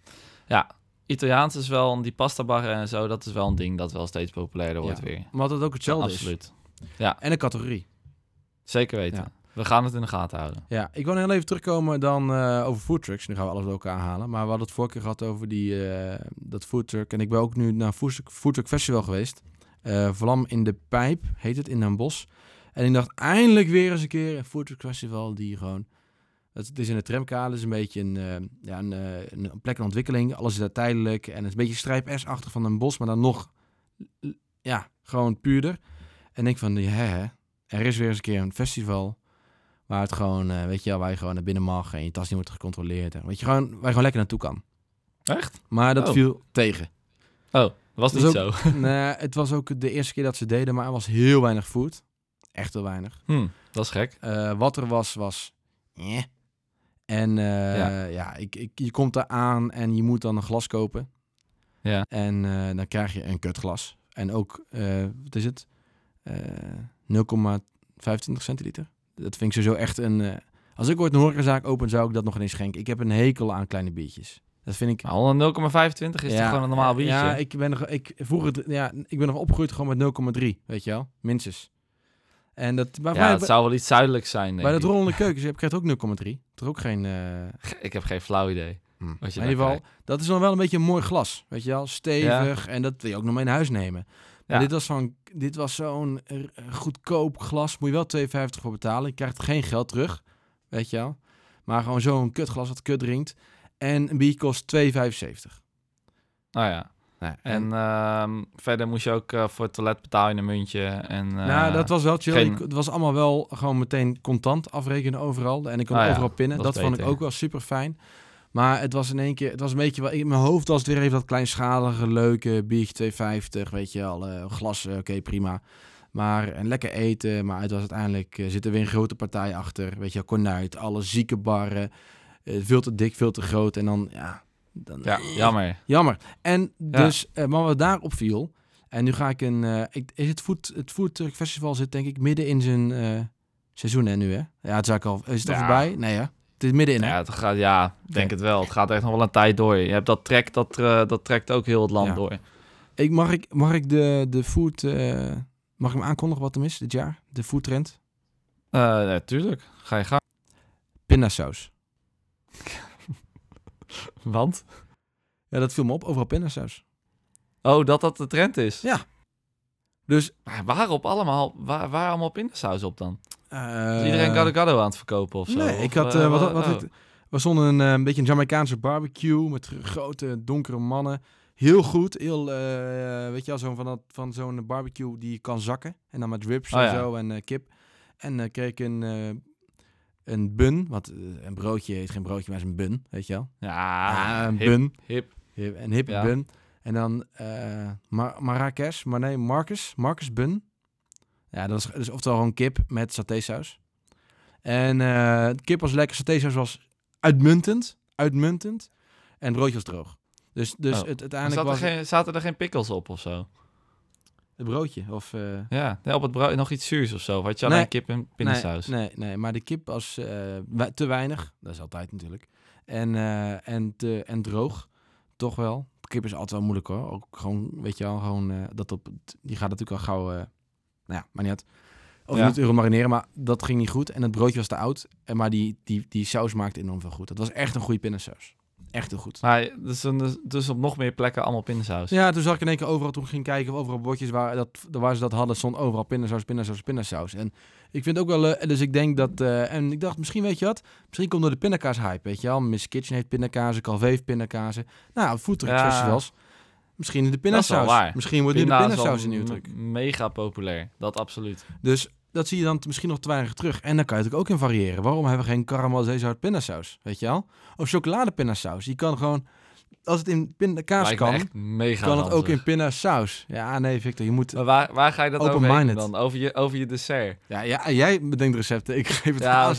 Ja, Italiaans is wel, die pasta barren en zo, dat is wel een ding dat wel steeds populairder wordt Ja. weer. Maar dat het ook hetzelfde is. Absoluut. En een categorie. Zeker weten. Ja. We gaan het in de gaten houden. Ja, ik wil heel even terugkomen dan eh, over foodtrucks. Nu gaan we alles door elkaar halen. Maar we hadden het vorige keer gehad over die, eh, dat foodtruck. En ik ben ook nu naar een foodtruck, foodtruck festival geweest. Eh Vlam in de Pijp heet het, in Den Bosch. En ik dacht eindelijk weer eens een keer een foodtruck festival die gewoon... Het is in de tramkade, het is een beetje een, ja, een, een plek in ontwikkeling. Alles is daar tijdelijk. En het is een beetje strijp S-achtig van een bos, maar dan nog, ja, gewoon puurder. En ik denk van, ja, hè, er is weer eens een keer een festival waar het gewoon, eh, weet je wel, waar je gewoon naar binnen mag en je tas niet wordt gecontroleerd. En weet je, gewoon, waar je gewoon lekker naartoe kan. Echt? Maar dat Oh. viel tegen. Oh, was niet zo. nee, het was ook de eerste keer dat ze deden, maar er was heel weinig food. Echt heel weinig. Hm, dat is gek. Eh, wat er was, was... eh. En Ja. ja, ik, ik, je komt daar aan en je moet dan een glas kopen. Ja. En dan krijg je een kutglas. En ook, wat is het? Eh 0,25 centiliter. Dat vind ik sowieso echt een... eh, als ik ooit een horecazaak open, zou ik dat nog ineens schenken. Ik heb een hekel aan kleine biertjes. Dat vind ik... Al een 0,25 is toch gewoon een normaal biertje? Ja, ik ben nog, ik vroeger, ja, ik ben nog opgegroeid gewoon met 0,3, weet je wel, minstens. En dat, maar Ja, het zou wel iets zuidelijks zijn, denk bij dat ik. rollende keukens heb je ook 0,3. Er ook geen. eh Ik heb geen flauw idee. hm. Wat je in ieder geval, dat is dan wel een beetje een mooi glas, weet je wel, stevig en dat wil je ook nog mee naar huis nemen. Ja. dit was van, dit was zo'n eh, goedkoop glas, moet je wel 2,50 voor betalen. Je krijgt geen geld terug, weet je wel. Maar gewoon zo'n kutglas dat kut drinkt. En een biertje kost 2,75. Nou ja. Nou, En ehm, verder moest je ook eh, voor het toilet betaal je een muntje. En, eh, nou, dat was wel chill. geen- Ik- het was allemaal wel gewoon meteen contant afrekenen overal. En ik kon Ah ja, overal pinnen. dat vond ik ook wel super fijn. Maar het was in één keer, het was een beetje wel, in mijn hoofd was het weer even dat kleinschalige, leuke biertje 250, weet je eh, glas, eh, oké, prima. Maar en lekker eten, maar het was uiteindelijk, eh, zit er weer een grote partij achter, weet je wel, kornuit, alle zieke barren, eh, veel te dik, veel te groot en dan, ja, dan, Ja, jammer. Jammer. En dus, eh, maar wat daarop viel, en nu ga ik een, eh, ik, is het Food, het Food Truck Festival zit denk ik midden in zijn eh, seizoen hè, nu hè? Ja, het is eigenlijk al, is het al Ja. voorbij? Nee hè? Het is middenin hè? Ja, het gaat, ja, denk het wel. Het gaat echt nog wel een tijd door. Je hebt dat trek, dat, eh, dat trekt ook heel het land Ja. door. Ik, mag, ik, mag ik de, de food, eh, mag ik hem aankondigen wat hem is dit jaar? De food trend? Eh natuurlijk. Ga je gang. Pindasaus. Want? Ja, dat viel me op, overal pindasaus. Oh, dat dat de trend is. Ja. Dus... Maar waarop allemaal, waar, waar allemaal pindasaus op dan? Eh, Is iedereen gado gado aan het verkopen of zo? Nee, ik had, eh, eh, wat, wat- wat, oh. ik- we stonden een, eh, een beetje een Jamaicaanse barbecue met gr- grote donkere mannen. Heel goed, heel, eh, weet je wel, zo'n van, dat- van zo'n barbecue die je kan zakken. En dan met ribs Oh en ja. zo en eh, kip. En eh kreeg ik een, eh, een bun, wat eh, een broodje heet geen broodje, maar is een bun, weet je wel. Ja, Ah, een hip, bun, hip. Hip- een hippe Ja. bun. En dan eh Mar Marrakesh, maar nee, Marcus, Marcus bun. Ja, dat is dus oftewel gewoon kip met satésaus. En de kip was lekker, satésaus was uitmuntend, uitmuntend. En het broodje was droog. Dus, dus Oh. het, uiteindelijk Zat er was geen, zaten er geen pickles op of zo? het broodje. Of, eh, Ja, nee, op het brood nog iets zuurs of zo. Had je alleen Nee. kip en pindasaus? Nee, nee, nee, maar de kip was eh, te weinig. Dat is altijd natuurlijk. En, en, te, en droog, toch wel. Kip is altijd wel moeilijk hoor. Ook gewoon, weet je wel, gewoon dat op... Die gaat natuurlijk al gauw... nou ja, maar niet uit. Of Ja. moet euro marineren, maar dat ging niet goed. En het broodje was te oud. En, maar die, die, die saus maakte enorm veel goed. Dat was echt een goede pindasaus. Echt heel goed. Maar dus, een- dus op nog meer plekken allemaal pindasaus. Ja, toen zag ik in één keer overal, toen ik ging kijken, overal bordjes waar, dat, waar ze dat hadden, stond overal pindasaus, pindasaus, pindasaus. En ik vind het ook wel, eh, dus ik denk dat, eh, en ik dacht, misschien weet je wat, misschien komt door de pindakaas hype, weet je wel. Miss Kitchen heeft pindakazen, Calvé heeft pindakazen. Nou, foodtruck Ja. Misschien in de Dat is pindasaus. waar. Misschien wordt nu de pindasaus een nieuwe m- truc. Mega populair, dat absoluut. Dus dat zie je dan misschien nog te weinig terug. En daar kan je natuurlijk ook in variëren. Waarom hebben we geen karamel zeezout pindasaus? Weet je wel? Of chocolade pindasaus. Je kan gewoon, als het in pindakaas kan, mega kan het ook in pindasaus. Ja, nee, Victor, je moet... Maar waar, waar ga je dat over dan? Over je, over je dessert? Ja, ja, jij bedenkt recepten. Ik geef het Ja, aan.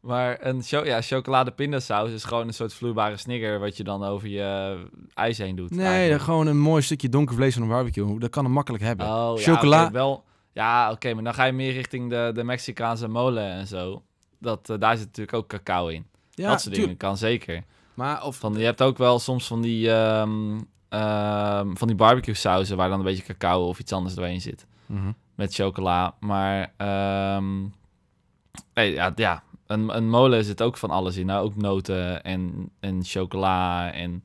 Maar een cho ja, chocolade pindasaus is gewoon een soort vloeibare snigger... wat je dan over je ijs heen doet. Nee, eigenlijk. gewoon een mooi stukje donker vlees van een barbecue. Dat kan hem makkelijk hebben. Oh, ja, Chocola- oké, wel. Ja, oké, maar dan ga je meer richting de, de Mexicaanse molen en zo. Dat, eh, daar zit natuurlijk ook cacao in. ja, dat soort dingen kan zeker. Maar of... Van, je hebt ook wel soms van die, ehm, ehm, van die barbecue sauzen... waar dan een beetje cacao of iets anders doorheen zit. Mhm. met chocola. Maar ehm, nee, ja, ja een, een molen zit ook van alles in. Nou, ook noten en, en chocola en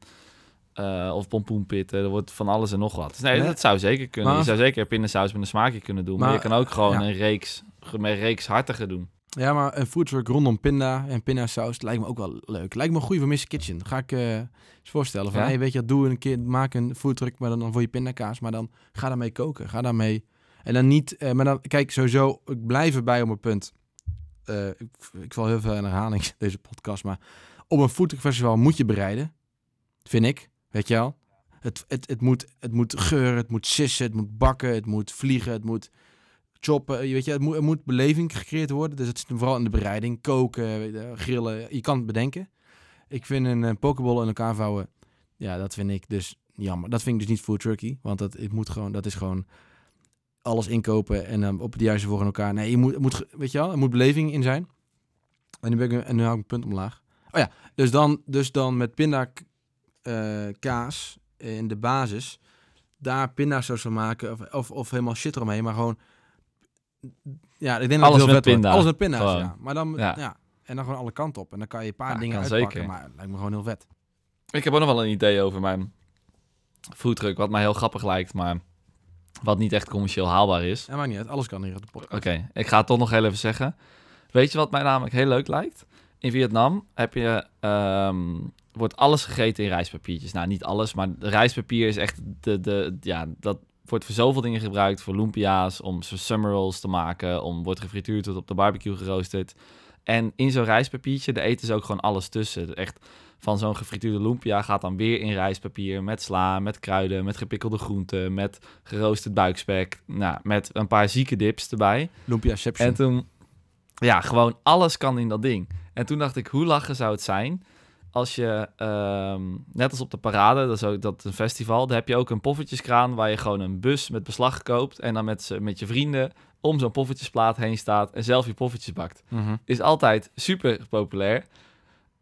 eh, of pompoenpitten. Er wordt van alles en nog wat. Dus nee, Nee. dat zou zeker kunnen. Maar- je zou zeker pindasaus met een smaakje kunnen doen. Maar, Maar, je kan ook gewoon ja. een reeks, een reeks hartige doen. Ja, maar een foodtruck rondom pinda en pindasaus lijkt me ook wel leuk. Lijkt me een goede voor Miss Kitchen. Ga ik eh, eens voorstellen. Van, Ja? hey, weet je, doe een keer, maak een foodtruck, maar dan, dan voor je pindakaas. Maar dan ga daarmee koken. Ga daarmee. En dan niet, eh, maar dan, kijk, sowieso, ik blijf erbij op mijn punt. Eh, ik, ik val heel veel in herhaling deze podcast, maar op een foodtruck festival moet je bereiden. Vind ik, weet je wel. Het, het, het, moet, het moet geuren, het moet sissen, het moet bakken, het moet vliegen, het moet choppen. Je Weet je, het moet, er moet beleving gecreëerd worden. Dus het zit vooral in de bereiding. Koken, grillen. Je kan het bedenken. Ik vind een, een pokeball in elkaar vouwen. Ja, dat vind ik dus jammer. Dat vind ik dus niet food turkey. Want dat, het moet gewoon, dat is gewoon alles inkopen en dan op de juiste voor in elkaar. Nee, je moet, het moet, weet je wel, er moet beleving in zijn. En nu, ben ik, en nu hou ik mijn punt omlaag. Oh ja, dus dan, dus dan met pinda eh, kaas in de basis. Daar pindasaus van maken. Of, of, of helemaal shit eromheen. Maar gewoon... Ja, ik denk dat Alles het heel met vet pinda. Alles met pinda's, Gewoon. ja. Maar dan, Ja. ja. En dan gewoon alle kanten op. En dan kan je een paar Ja, dingen uitpakken. zeker. Maar het lijkt me gewoon heel vet. Ik heb ook nog wel een idee over mijn foodtruck, wat mij heel grappig lijkt, maar wat niet echt commercieel haalbaar is. Ja, maakt niet uit. Alles kan hier op de podcast. Oké, ik ga het toch nog heel even zeggen. Weet je wat mij namelijk heel leuk lijkt? In Vietnam heb je, ehm, wordt alles gegeten in rijstpapiertjes. Nou, niet alles, maar de rijstpapier is echt de, de, ja, dat wordt voor zoveel dingen gebruikt. Voor lumpia's, om summer rolls te maken, om wordt gefrituurd, wordt op de barbecue geroosterd. En in zo'n rijstpapiertje, daar eten ze ook gewoon alles tussen. Echt van zo'n gefrituurde lumpia gaat dan weer in rijstpapier met sla, met kruiden, met gepikkelde groenten, met geroosterd buikspek, nou, met een paar zieke dips erbij. Lumpia-ception. En toen, ja, gewoon alles kan in dat ding. En toen dacht ik, hoe lachen zou het zijn als je, ehm, net als op de parade, dat is ook dat is een festival, daar heb je ook een poffertjeskraan waar je gewoon een bus met beslag koopt en dan met, met je vrienden om zo'n poffertjesplaat heen staat en zelf je poffertjes bakt. Mhm. Is altijd super populair.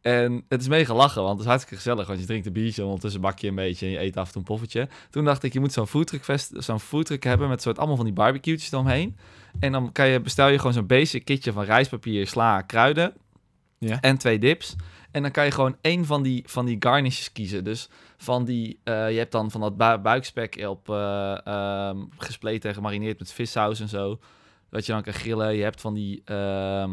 En het is mega lachen, want het is hartstikke gezellig. Want je drinkt een biertje, ondertussen bak je een beetje en je eet af en toe een poffertje. Toen dacht ik, je moet zo'n foodtruck, fest- zo'n foodtruck hebben met soort allemaal van die barbecue'tjes eromheen. En dan kan je, bestel je gewoon zo'n basic kitje van rijstpapier, sla, kruiden Ja. en twee dips. En dan kan je gewoon één van die, van die garnishes kiezen. Dus van die, eh, je hebt dan van dat bui- buikspek op ehm, gespleten en gemarineerd met vissaus en zo. Dat je dan kan grillen. Je hebt van die ehm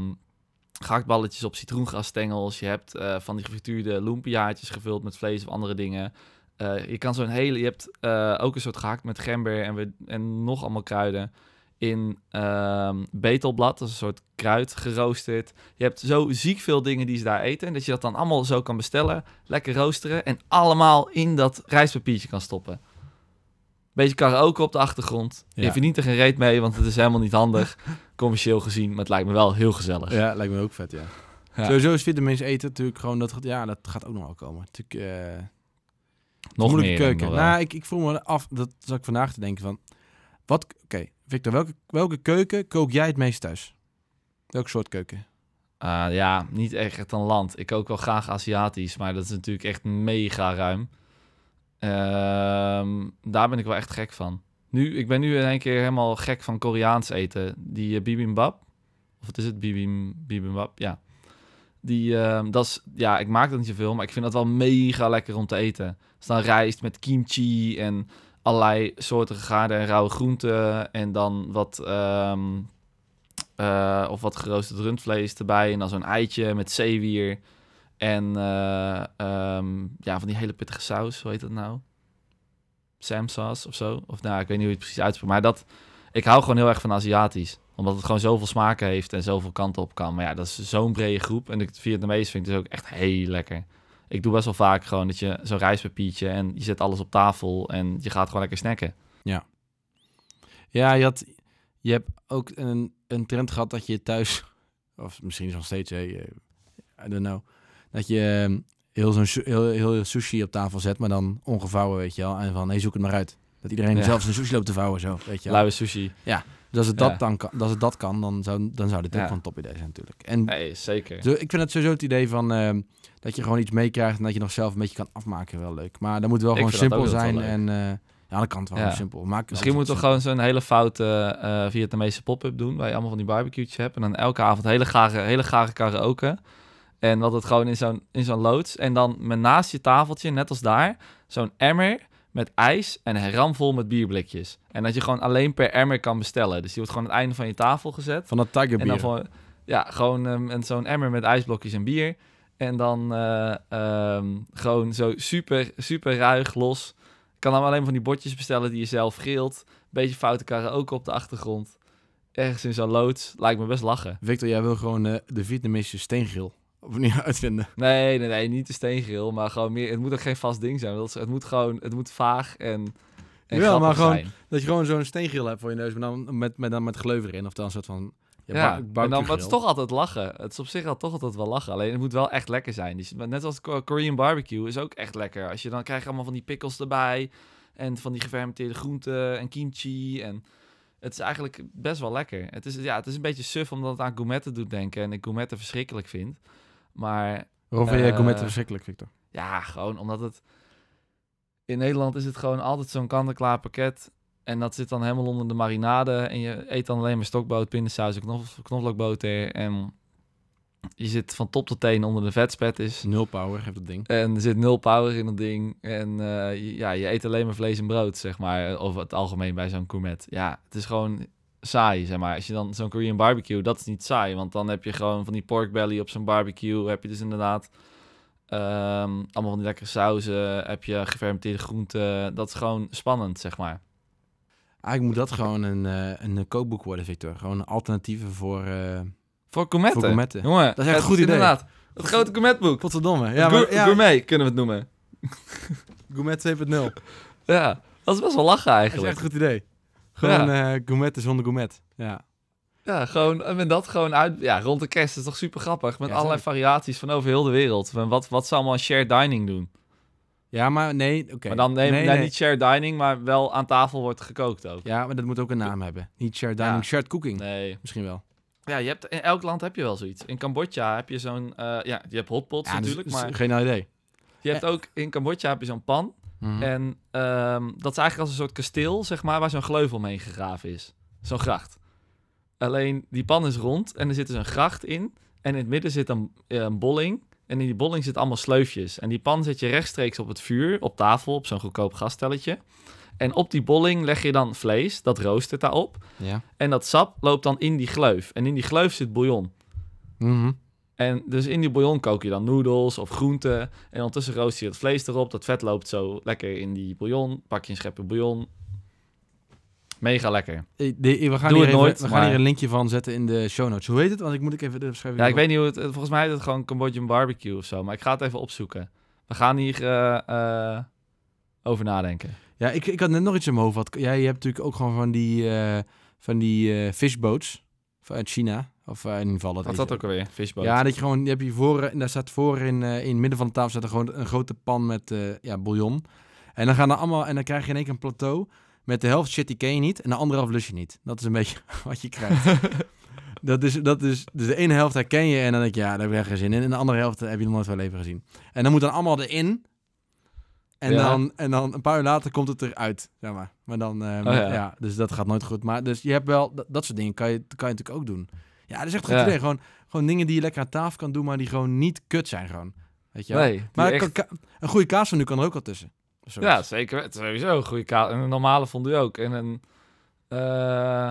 gehaktballetjes op citroengrasstengels. Je hebt eh, van die gefrituurde lumpiaatjes gevuld met vlees of andere dingen. Eh, je kan zo'n hele, je hebt eh, ook een soort gehakt met gember en, we, en nog allemaal kruiden in ehm, betelblad, dat is een soort kruid geroosterd. Je hebt zo ziek veel dingen die ze daar eten. En dat je dat dan allemaal zo kan bestellen, lekker roosteren en allemaal in dat rijstpapiertje kan stoppen. Beetje karaoke op de achtergrond. Ja. Je verdient er geen reet mee, want het is helemaal niet handig, commercieel gezien. Maar het lijkt me wel heel gezellig. Ja, lijkt me ook vet, ja. Ja. Sowieso is vitamins eten natuurlijk gewoon, dat, gaat- ja, dat gaat ook nog wel komen. Natuurlijk, eh Nog moeilijke meer. keuken. Nou, ik, ik vroeg me af, dat zat ik vandaag te denken van, wat, oké, Victor, welke, welke keuken kook jij het meest thuis? Welke soort keuken? Ah, ja, niet echt een land. Ik kook wel graag Aziatisch, maar dat is natuurlijk echt mega ruim. Ehm, daar ben ik wel echt gek van. Nu, ik ben nu in één keer helemaal gek van Koreaans eten. Die eh, bibimbap, of wat is het? Bibim, bibimbap, ja. Die, ehm, dat is, ja, ik maak dat niet zoveel, maar ik vind dat wel mega lekker om te eten. Dus dan rijst met kimchi en allerlei soorten gegaarde en rauwe groenten. En dan wat, ehm, eh, of wat geroosterd rundvlees erbij. En dan zo'n eitje met zeewier. En eh, ehm, ja, van die hele pittige saus, hoe heet dat nou? Samsas of zo. Of nou, ik weet niet hoe je het precies uitspreekt. Maar dat, ik hou gewoon heel erg van Aziatisch. Omdat het gewoon zoveel smaken heeft en zoveel kanten op kan. Maar ja, dat is zo'n brede groep. En de Vietnamees vind ik dus ook echt heel lekker. Ik doe best wel vaak gewoon dat je zo'n rijstpapiertje en je zet alles op tafel en je gaat gewoon lekker snacken. Ja, je, had, je hebt ook een, een trend gehad dat je thuis, of misschien nog steeds, je- I don't know, dat je heel, zo'n heel, heel sushi op tafel zet, maar dan ongevouwen, weet je wel. En van, hey, zoek het maar uit. Dat iedereen Ja. zelf zijn sushi loopt te vouwen, zo, weet je wel. Lauwe sushi. Dus als het dat, Ja. dan kan, als het dat kan, dan zou, dan zou dit ook Ja. een top idee zijn natuurlijk. En Nee, zeker. zo, ik vind het sowieso het idee van ehm, dat je gewoon iets meekrijgt en dat je nog zelf een beetje kan afmaken wel leuk. Maar dat moet wel Ik gewoon simpel zijn en eh, ja, dat kan het wel Ja. simpel. Maak Misschien moeten we gewoon zo'n hele foute eh Vietnamese pop-up doen. Waar je allemaal van die barbecue's hebt. En dan elke avond hele gare, hele gare karaoke. En wat het gewoon in zo'n, in zo'n loods. En dan met naast je tafeltje, net als daar, zo'n emmer met ijs en een ramvol met bierblikjes. En dat je gewoon alleen per emmer kan bestellen. Dus die wordt gewoon aan het einde van je tafel gezet. van dat tiger En dan voor, ja, gewoon en zo'n emmer met ijsblokjes en bier. En dan eh, ehm, gewoon zo super, super ruig, los. Kan dan alleen van die bordjes bestellen die je zelf grilt. Beetje foute karaoke op de achtergrond. Ergens in zo'n loods. Lijkt me best lachen. Victor, jij wil gewoon eh, de Vietnamese steengrill opnieuw uitvinden. Nee, nee, nee, niet de steengril. Maar gewoon meer, het moet ook geen vast ding zijn. want Het moet gewoon, het moet vaag en, en Jawel, maar gewoon- zijn. Dat je gewoon zo'n steengrill hebt voor je neus, maar dan met, met, dan met gleuven erin. Of dan een soort van... Ja, Ja, bar- en dan, maar het is toch altijd lachen. Het is op zich al toch altijd wel lachen. Alleen het moet wel echt lekker zijn. Dus, net als Ko- Korean barbecue is ook echt lekker. Als je dan krijg je allemaal van die pickles erbij. En van die gefermenteerde groenten en kimchi. En het is eigenlijk best wel lekker. Het is, ja, het is een beetje suf omdat het aan gourmetten doet denken. En ik gourmetten verschrikkelijk vind. Maar Waarom vind jij Eh, gourmetten verschrikkelijk, Victor? ja, gewoon omdat het... In Nederland is het gewoon altijd zo'n kant-en-klaar pakket. En dat zit dan helemaal onder de marinade. En je eet dan alleen maar stokboot, pindasaus en knof, knoflookboter. En je zit van top tot teen onder de vetspettis. Nul power, heeft dat ding. En er zit nul power in dat ding. En eh, ja, je eet alleen maar vlees en brood, zeg maar. Over het algemeen bij zo'n gourmet. Ja, het is gewoon saai, zeg maar. Als je dan zo'n Korean barbecue, dat is niet saai. Want dan heb je gewoon van die pork belly op zo'n barbecue. Heb je dus inderdaad ehm, allemaal van die lekkere sauzen. Heb je gefermenteerde groenten. Dat is gewoon spannend, zeg maar. Eigenlijk moet dat gewoon een, eh, een kookboek worden, Victor. Gewoon alternatieven voor, eh Voor gourmetten. voor gourmetten. Jongen, Dat is echt een goed idee. Inderdaad. Het grote gourmetboek. Potverdomme. Ja, Ja, maar, ja, Gourmet kunnen we het noemen. gourmet 2.0. Ja, dat is best wel lachen Dat is eigenlijk. echt een goed idee. Gewoon eh gourmetten zonder gourmet. Ja. Ja, gewoon, en met dat gewoon uit, ja, rond de kerst is toch super grappig. Met Ja, allerlei zeker. variaties van over heel de wereld. Van Wat, wat ze allemaal shared dining doen. Ja, maar nee, oké. Maar dan neem, nee, nee, nee. niet shared dining, maar wel aan tafel wordt gekookt ook. Ja, maar dat moet ook een naam hebben. Niet shared dining, Ja. shared cooking. Nee. Misschien wel. Ja, je hebt, in elk land heb je wel zoiets. In Cambodja heb je zo'n, eh, ja, je hebt hotpots Ja, dus- natuurlijk, dus maar geen idee. je hebt ook, in Cambodja heb je zo'n pan. Mhm. En ehm, dat is eigenlijk als een soort kasteel, zeg maar, waar zo'n gleuf omheen gegraven is. Zo'n gracht. Alleen die pan is rond en er zit dus een gracht in. En in het midden zit een, eh, een bolling. En in die bolling zit allemaal sleufjes. En die pan zet je rechtstreeks op het vuur, op tafel, op zo'n goedkoop gastelletje. En op die bolling leg je dan vlees, dat roostert daarop. Ja. En dat sap loopt dan in die gleuf. En in die gleuf zit bouillon. Mhm. En dus in die bouillon kook je dan noedels of groenten. En ondertussen rooster je het vlees erop. Dat vet loopt zo lekker in die bouillon. Pak je een schepje bouillon. Mega lekker. Eh, de- we gaan, Doe hier, even- nooit, we gaan maar- hier een linkje van zetten in de show notes. Hoe heet het? Want ik moet ik even de beschrijving... Ja, ik weet niet hoe het... Volgens mij is het gewoon Cambodjan barbecue of zo. Maar ik ga het even opzoeken. We gaan hier eh, eh, over nadenken. Ja, ik, ik had net nog iets in mijn hoofd. Ja, je hebt natuurlijk ook gewoon van die, van die fishboats uit China. Of eh, in ieder geval dat Wat is dat ook alweer? Fishboat. Ja, dat je gewoon, je hebt hier voor, en daar staat voor in, eh, in het midden van de tafel staat er gewoon een grote pan met eh, ja, bouillon. En dan gaan er allemaal, en dan krijg je in één keer een plateau met de helft shit die ken je niet en de andere helft lust je niet. Dat is een beetje wat je krijgt. dat is, dat is, dus de ene helft herken je en dan denk je, ja, daar heb ik echt geen zin in. En de andere helft heb je nog nooit van je leven gezien. En dan moet dan allemaal erin. En, Ja. dan, en dan een paar uur later komt het eruit, zeg maar. Maar dan, eh, Oh, ja. ja. dus dat gaat nooit goed. Maar dus je hebt wel, dat, dat soort dingen kan je, kan je natuurlijk ook doen. Ja, dat is echt een goed idee. Gewoon, gewoon dingen die je lekker aan tafel kan doen, maar die gewoon niet kut zijn gewoon. Weet je wel? Nee, maar echt- een goede kaas van nu kan er ook al tussen. Ja, zeker. Sowieso een goede kaas. En een normale vond u ook. En een... eh,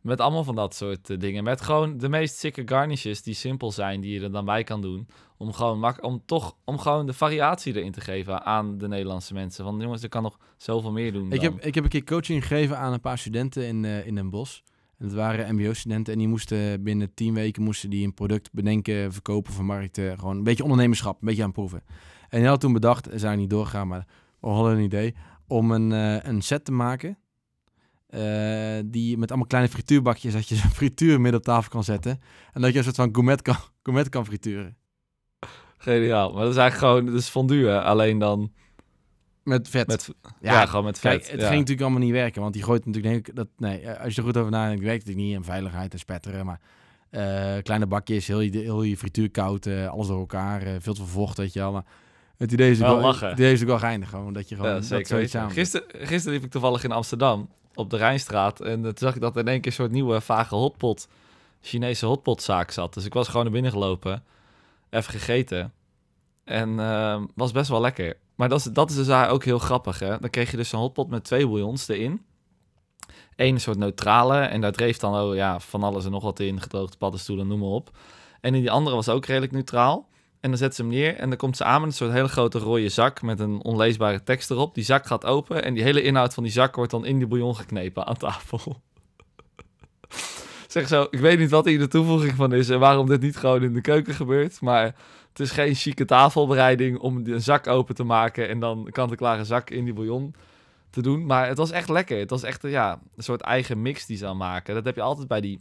Met allemaal van dat soort eh, dingen. Met gewoon de meest sikke garnishes die simpel zijn, die je er dan bij kan doen. Om gewoon, mak om toch, om gewoon de variatie erin te geven aan de Nederlandse mensen. Want jongens, er kan nog zoveel meer doen Ik dan. heb, ik heb een keer coaching gegeven aan een paar studenten in, eh in Den Bosch. En het waren mbo-studenten en die moesten binnen tien weken moesten die een product bedenken, verkopen, vermarkten. Gewoon een beetje ondernemerschap, een beetje aan proeven. En die had toen bedacht, zijn niet doorgegaan, maar we hadden een idee, om een, eh, een set te maken. eh, die met allemaal kleine frituurbakjes, dat je zo'n frituur midden op tafel kan zetten. En dat je een soort van gourmet kan, gourmet kan frituren. Geniaal. Maar dat is eigenlijk gewoon, dat is fondue, alleen dan Met vet. met, ja, gewoon met vet. Kijk, het ja. ging natuurlijk allemaal niet werken, want die gooit natuurlijk denk ik dat nee, eh, als je er goed over nadenkt, werkt het niet en veiligheid en spetteren, maar eh, kleine bakjes, heel je, heel je frituur koud, eh, alles door elkaar, veel te veel vocht, weet je wel. Maar het idee is Wel natuurlijk lachen. het idee is natuurlijk wel geinig, gewoon dat je gewoon Ja, dat zoiets samen. Gisteren, gisteren liep ik toevallig in Amsterdam op de Rijnstraat. En toen zag ik dat er in één keer een soort nieuwe vage hotpot, Chinese hotpotzaak zat. Dus ik was gewoon naar binnen gelopen, even gegeten. En ehm, was best wel lekker. Maar dat is, dat is dus ook heel grappig. Hè? Dan kreeg je dus een hotpot met twee bouillons erin. Eén soort neutrale. En daar dreef dan oh, ja, van alles en nog wat in. Gedroogde paddenstoelen, noem maar op. En in die andere was ook redelijk neutraal. En dan zet ze hem neer en dan komt ze aan met een soort hele grote rode zak met een onleesbare tekst erop. Die zak gaat open en die hele inhoud van die zak wordt dan in die bouillon geknepen aan tafel. zeg zo, ik weet niet wat hier de toevoeging van is en waarom dit niet gewoon in de keuken gebeurt, maar het is geen chique tafelbereiding om een zak open te maken en dan kant-en-klare zak in die bouillon te doen. Maar het was echt lekker. Het was echt ja, een soort eigen mix die ze aan maken. Dat heb je altijd bij die,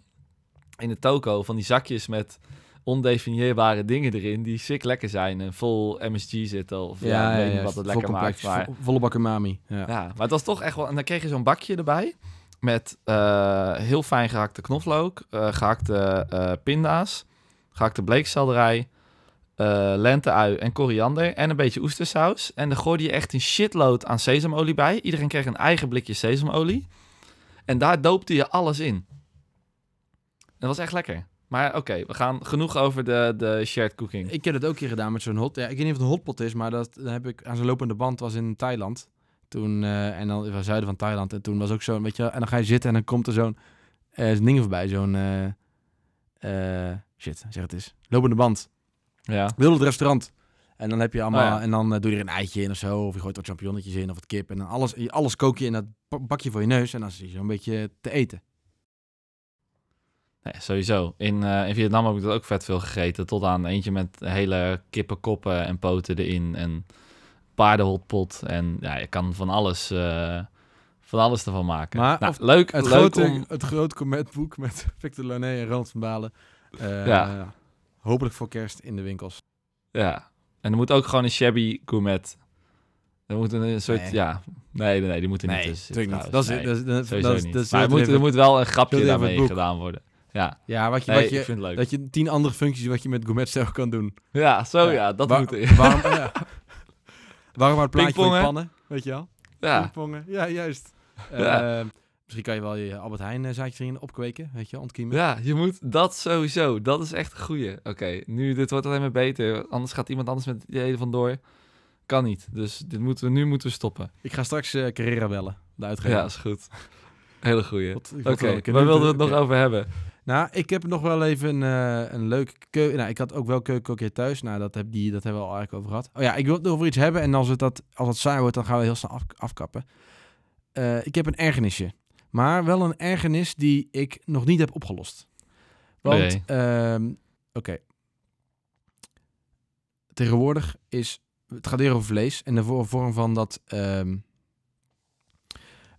in de toko, van die zakjes met ondefinieerbare dingen erin die sick lekker zijn en vol MSG zitten of ja, ik weet niet wat het lekker maakt. Maar, Vo- volle bak umami. Ja. ja, maar het was toch echt wel... En dan kreeg je zo'n bakje erbij met eh, heel fijn gehakte knoflook, eh, gehakte eh, pinda's, gehakte bleekselderij, eh lenteui en koriander en een beetje oestersaus. En dan gooide je echt een shitload aan sesamolie bij. Iedereen kreeg een eigen blikje sesamolie. En daar doopte je alles in. Dat was echt lekker. Maar oké, we gaan genoeg over de, de shared cooking. Ik heb het ook keer gedaan met zo'n hot. Ja, ik weet niet of het een hotpot is, maar dat heb ik aan zo'n lopende band was in Thailand. Toen, eh, en dan was zuiden van Thailand. En toen was ook zo, weet je, wel, en dan ga je zitten en dan komt er zo'n zo'n ding voorbij, zo'n eh, shit, zeg het eens, lopende band. Ja. Wilde het restaurant. En dan heb je allemaal, Oh ja. en dan eh, doe je er een eitje in of zo, of je gooit wat champignonnetjes in of wat kip en dan alles, alles kook je in dat ba- bakje voor je neus en dan zit je zo'n beetje te eten. Nee, sowieso. In, eh, in Vietnam heb ik dat ook vet veel gegeten. Tot aan eentje met hele kippenkoppen en poten erin. En paardenhotpot. En ja, je kan van alles, eh, van alles ervan maken. Maar Nou, leuk, Het leuk grote, om... het grote cometboek met Victor Launay en Ronald van Balen. Ja. Hopelijk voor kerst in de winkels. Ja. En er moet ook gewoon een shabby gourmet. Er moet een, soort... Nee. Ja. Nee, nee, nee, die moet er niet tussen niet. trouwens. Dat is, Nee, dat is, dat is, sowieso dat is, niet. dat is maar er moet, er moet wel een grapje daarmee gedaan worden. Ja. Ja, wat je, Nee, wat je, ik vind het leuk. dat je tien andere functies wat je met gourmetstijl kan doen. Ja, zo Ja. ja, dat moet. Waarom, ja. waarom maar het plaatje van pannen, weet je wel? Ja. Pingpongen, ja, juist. Ja. Eh, misschien kan je wel je Albert Heijn eh, zaadjes erin opkweken, weet je ontkiemen. Ja, je moet dat sowieso. Dat is echt een goeie. Oké, nu dit wordt alleen maar beter. Anders gaat iemand anders met het idee vandoor. Kan niet. Dus dit moeten we, nu moeten we stoppen. Ik ga straks eh Carrera bellen, de uitgever. Ja, is goed. Hele goeie. Wat- Oké, heb waar wilden we het nog over hebben? Nou, ik heb nog wel even een, eh, een leuk keuken. Nou, ik had ook wel keukenkookje thuis. Nou, dat, heb die, dat hebben we al eigenlijk over gehad. Oh ja, ik wil het over iets hebben. En als het, dat, als het saai wordt, dan gaan we heel snel af, afkappen. Ik heb een ergernisje. Maar wel een ergernis die ik nog niet heb opgelost. Want, jee. ehm, oké. Tegenwoordig is... Het gaat weer over vlees. En de vo- vorm van dat... ehm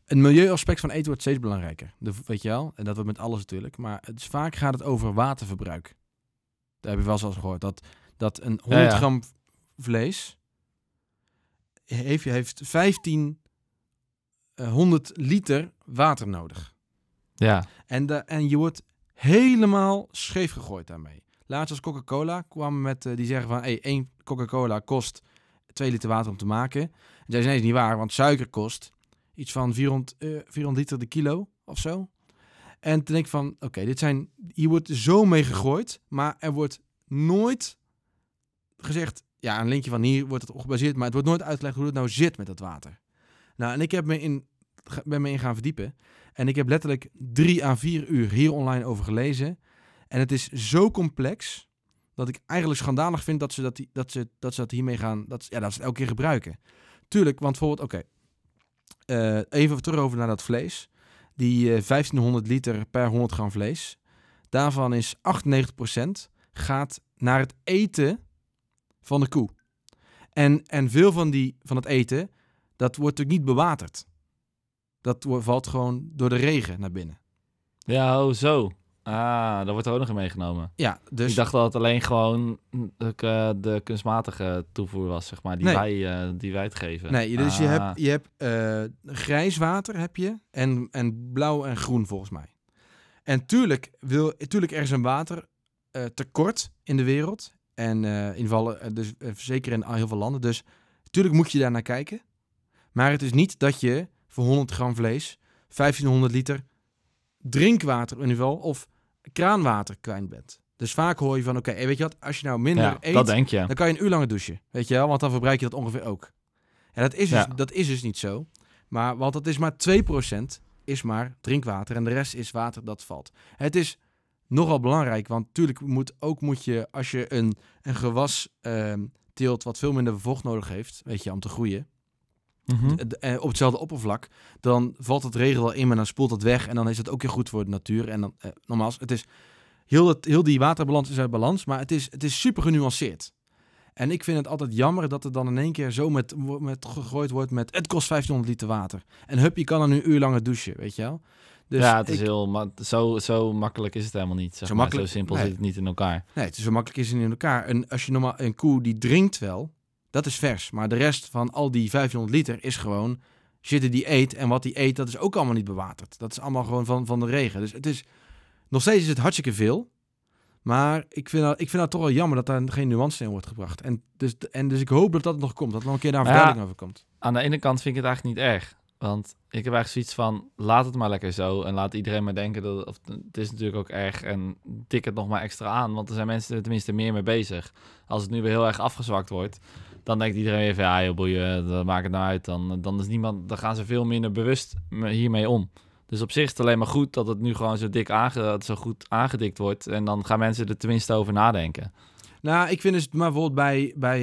een milieuaspect van eten wordt steeds belangrijker. De, weet je wel? En dat wordt met alles natuurlijk. Maar het is, vaak gaat het over waterverbruik. Daar heb je wel eens gehoord. Dat, dat een 100 Ja, ja. gram vlees heeft, heeft 15 eh, 100 liter water nodig. Ja, En, de, en je wordt helemaal scheef gegooid daarmee. Laatst als Coca-Cola kwam met, eh, die zeggen van, hey, één Coca-Cola kost 2 liter water om te maken. En ze, nee, is niet waar, want suiker kost iets van 400, eh, 400 liter de kilo of zo. En toen denk ik van, oké, dit zijn, hier wordt zo mee gegooid, maar er wordt nooit gezegd, ja, een linkje van hier wordt het op gebaseerd, maar het wordt nooit uitgelegd hoe het nou zit met dat water. Nou, en ik heb me in, ben me in gaan verdiepen. En ik heb letterlijk drie à vier uur hier online over gelezen. En het is zo complex dat ik eigenlijk schandalig vind dat ze dat, dat, ze, dat, ze dat hiermee gaan, dat, ja, dat ze het elke keer gebruiken. Tuurlijk, want bijvoorbeeld, oké, eh, even terug over naar dat vlees. Die eh 1500 liter per 100 gram vlees. Daarvan is 98% gaat naar het eten van de koe. En, en veel van, die, van het eten, dat wordt natuurlijk niet bewaterd. Dat valt gewoon door de regen naar binnen. Ja, oh, zo. Ah, daar wordt er ook nog in meegenomen. Ja, dus ik dacht dat het alleen gewoon de, eh, de kunstmatige toevoer was, zeg maar, die, Nee. wij, eh, die wij het geven. Nee, dus je Ah. hebt, je hebt eh, grijs water heb je en, en blauw en groen volgens mij. En tuurlijk, wil, tuurlijk er is een water eh, tekort in de wereld. En eh in gevallen, eh, dus, eh, zeker in heel veel landen. Dus tuurlijk moet je daar naar kijken. Maar het is niet dat je voor 100 gram vlees 1500 liter drinkwater in ieder geval of kraanwater kwijt bent. Dus vaak hoor je van, oké, weet je wat, als je nou minder ja, eet, dat denk je. dan kan je een uur langer douchen. Weet je wel? Want dan verbruik je dat ongeveer ook. En dat is dus, dat is dus niet zo. Maar, want dat is maar 2% is maar drinkwater. En de rest is water dat valt. Het is nogal belangrijk. Want natuurlijk moet, ook moet je, als je een, een gewas ehm, teelt wat veel minder vocht nodig heeft, weet je, om te groeien. Mhm. eh, op hetzelfde oppervlak, dan valt het regen wel in, maar dan spoelt het weg. En dan is het ook weer goed voor de natuur. En dan, eh, nogmaals, het is heel, het, heel die waterbalans is uit balans, maar het is, het is super genuanceerd. En ik vind het altijd jammer dat er dan in één keer zo met, met gegooid wordt met het kost 1500 liter water. En hup, je kan er nu een uur langer douchen, weet je wel. Dus ja, het is ik- heel, zo, zo makkelijk is het helemaal niet. Zeg Zo maar. makkelijk- zo simpel nee. zit het niet in elkaar. Nee, het is zo makkelijk is het in elkaar. En als je normaal een koe die drinkt wel, dat is vers. Maar de rest van al die 1500 liter is gewoon zitten die eet. En wat die eet, dat is ook allemaal niet bewaterd. Dat is allemaal gewoon van, van de regen. Dus het is nog steeds is het hartstikke veel. Maar ik vind, dat, ik vind dat toch wel jammer dat daar geen nuance in wordt gebracht. En dus, en dus ik hoop dat dat nog komt. Dat er nog een keer daar een ja, verduidelijking over komt. Aan de ene kant vind ik het eigenlijk niet erg. Want ik heb eigenlijk zoiets van, laat het maar lekker zo. En laat iedereen maar denken dat of, het is natuurlijk ook erg. En dik het nog maar extra aan. Want er zijn mensen er tenminste meer mee bezig. Als het nu weer heel erg afgezwakt wordt, dan denkt iedereen even, ja joh boeien, dat maakt het nou uit. Dan, dan, is niemand, dan gaan ze veel minder bewust me- hiermee om. Dus op zich is het alleen maar goed dat het nu gewoon zo dik aange, zo goed aangedikt wordt. En dan gaan mensen er tenminste over nadenken. Nou, ik vind dus maar bijvoorbeeld bij, bij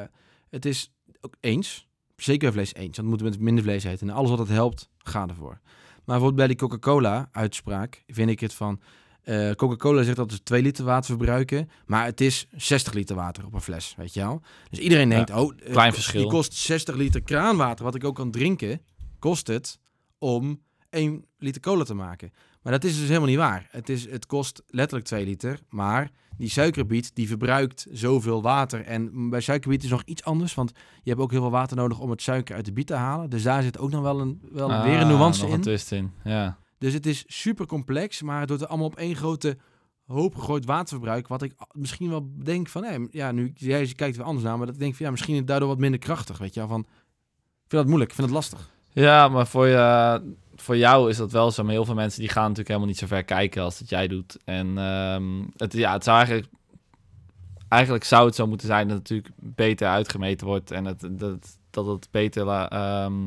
eh, het is ook eens, zeker vlees eens, want we moeten met minder vlees eten. En alles wat het helpt, ga ervoor. Maar bijvoorbeeld bij die Coca-Cola-uitspraak vind ik het van, eh, Coca-Cola zegt dat ze 2 liter water verbruiken, maar het is 60 liter water op een fles, weet je wel. Dus iedereen denkt, oh, eh, klein verschil. die kost 60 liter kraanwater, wat ik ook kan drinken, kost het om 1 liter cola te maken. Maar dat is dus helemaal niet waar. Het, is, het kost letterlijk 2 liter, maar die suikerbiet die verbruikt zoveel water. En bij suikerbiet is nog iets anders, want je hebt ook heel veel water nodig om het suiker uit de biet te halen. Dus daar zit ook nog wel, een, wel weer een Ah, nuance nog in. een twist in, ja. Dus het is super complex, maar het er allemaal op één grote hoop gegooid waterverbruik. Wat ik misschien wel denk van, nee, ja, nu jij kijkt weer anders naar, maar dat ik denk van, ja, misschien is daardoor wat minder krachtig, weet je. Van, ik vind dat moeilijk, ik vind het lastig. Ja, maar voor, je, voor jou is dat wel zo. Maar heel veel mensen die gaan natuurlijk helemaal niet zo ver kijken als dat jij doet. En ehm, het, ja, het zou eigenlijk... Eigenlijk zou het zo moeten zijn dat het natuurlijk beter uitgemeten wordt. En het, dat, dat het beter... ehm,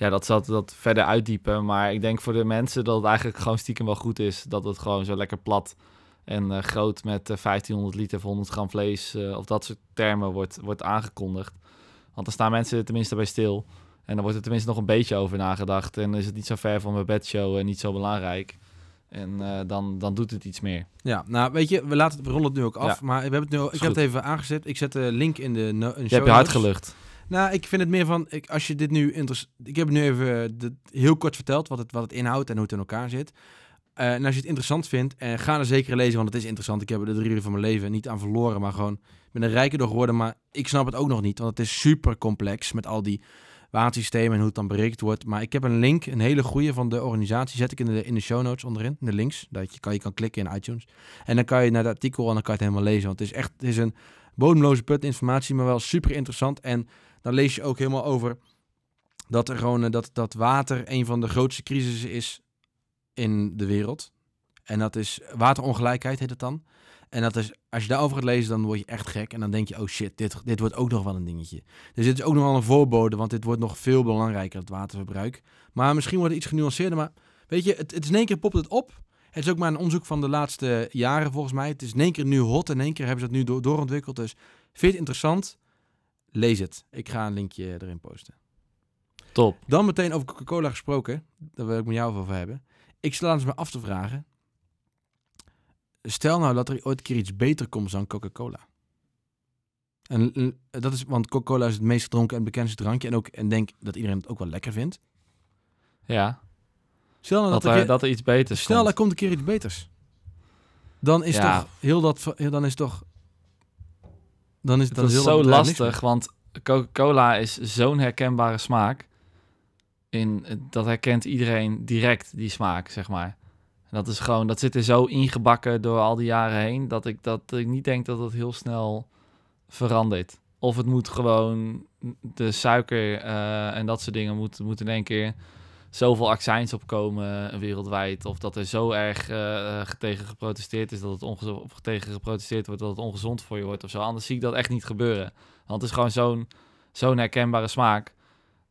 ja, dat zal dat verder uitdiepen. Maar ik denk voor de mensen dat het eigenlijk gewoon stiekem wel goed is. Dat het gewoon zo lekker plat en eh, groot met eh, 1500 liter voor 100 gram vlees... eh, of dat soort termen wordt, wordt aangekondigd. Want dan staan mensen er tenminste bij stil. En dan wordt er tenminste nog een beetje over nagedacht. En is het niet zo ver van mijn bedshow en niet zo belangrijk. En eh, dan, dan doet het iets meer. Ja, nou weet je, we, laten het, we rollen het nu ook af, Ja. maar we hebben het nu, ik heb het even aangezet. Ik zet de link in de, no, in de Je hebt je notes. gelucht. Nou, ik vind het meer van, ik, als je dit nu. Ik heb nu even eh, heel kort verteld wat het, wat het inhoudt en hoe het in elkaar zit. Eh, en als je het interessant vindt, en ga er zeker lezen, want het is interessant. Ik heb er de drie uur van mijn leven niet aan verloren, maar gewoon... Ik ben er rijker door geworden, maar ik snap het ook nog niet. Want het is super complex met al die watersystemen en hoe het dan berekend wordt. Maar ik heb een link, een hele goede van de organisatie, zet ik in de, in de show notes onderin, in de links. Dat je kan, je kan klikken in iTunes. En dan kan je naar het artikel en dan kan je het helemaal lezen. Want het is echt, het is een bodemloze put informatie, maar wel super interessant. En dan lees je ook helemaal over dat er gewoon eh, dat, dat water een van de grootste crisissen is in de wereld. En dat is waterongelijkheid, heet het dan. En dat is, als je daarover gaat lezen, dan word je echt gek. En dan denk je, oh shit, dit, dit wordt ook nog wel een dingetje. Dus dit is ook nog wel een voorbode, want dit wordt nog veel belangrijker, het waterverbruik. Maar misschien wordt het iets genuanceerder. Maar weet je, het, het is in één keer popt het op. Het is ook maar een onderzoek van de laatste jaren volgens mij. Het is in één keer nu hot en in één keer hebben ze het nu door, doorontwikkeld. Dus vind het interessant? Lees het. Ik ga een linkje erin posten. Top. Dan meteen over Coca-Cola gesproken. Daar wil ik met jou over hebben. Ik stel eens me af te vragen. Stel nou dat er ooit een keer iets beter komt dan Coca-Cola. En dat is, want Coca-Cola is het meest gedronken en bekendste drankje. En, ook, en denk dat iedereen het ook wel lekker vindt. Ja, Stel nou dat, dat, er, er, dat er iets beters stel komt. er komt een keer iets beters. Dan is Ja. toch heel dat, dan is toch, dan is Het dan is heel dat zo lastig, want Coca-Cola is zo'n herkenbare smaak. In, dat herkent iedereen direct, die smaak, zeg maar. En dat is gewoon, dat zit er zo ingebakken door al die jaren heen, dat ik, dat ik niet denk dat het heel snel verandert. Of het moet gewoon, de suiker eh, en dat soort dingen moeten moet in één keer zoveel accijns opkomen wereldwijd. Of dat er zo erg eh, tegen geprotesteerd is dat het ongezond, of tegen geprotesteerd wordt dat het ongezond voor je wordt of zo. Anders zie ik dat echt niet gebeuren. Want het is gewoon zo'n zo'n herkenbare smaak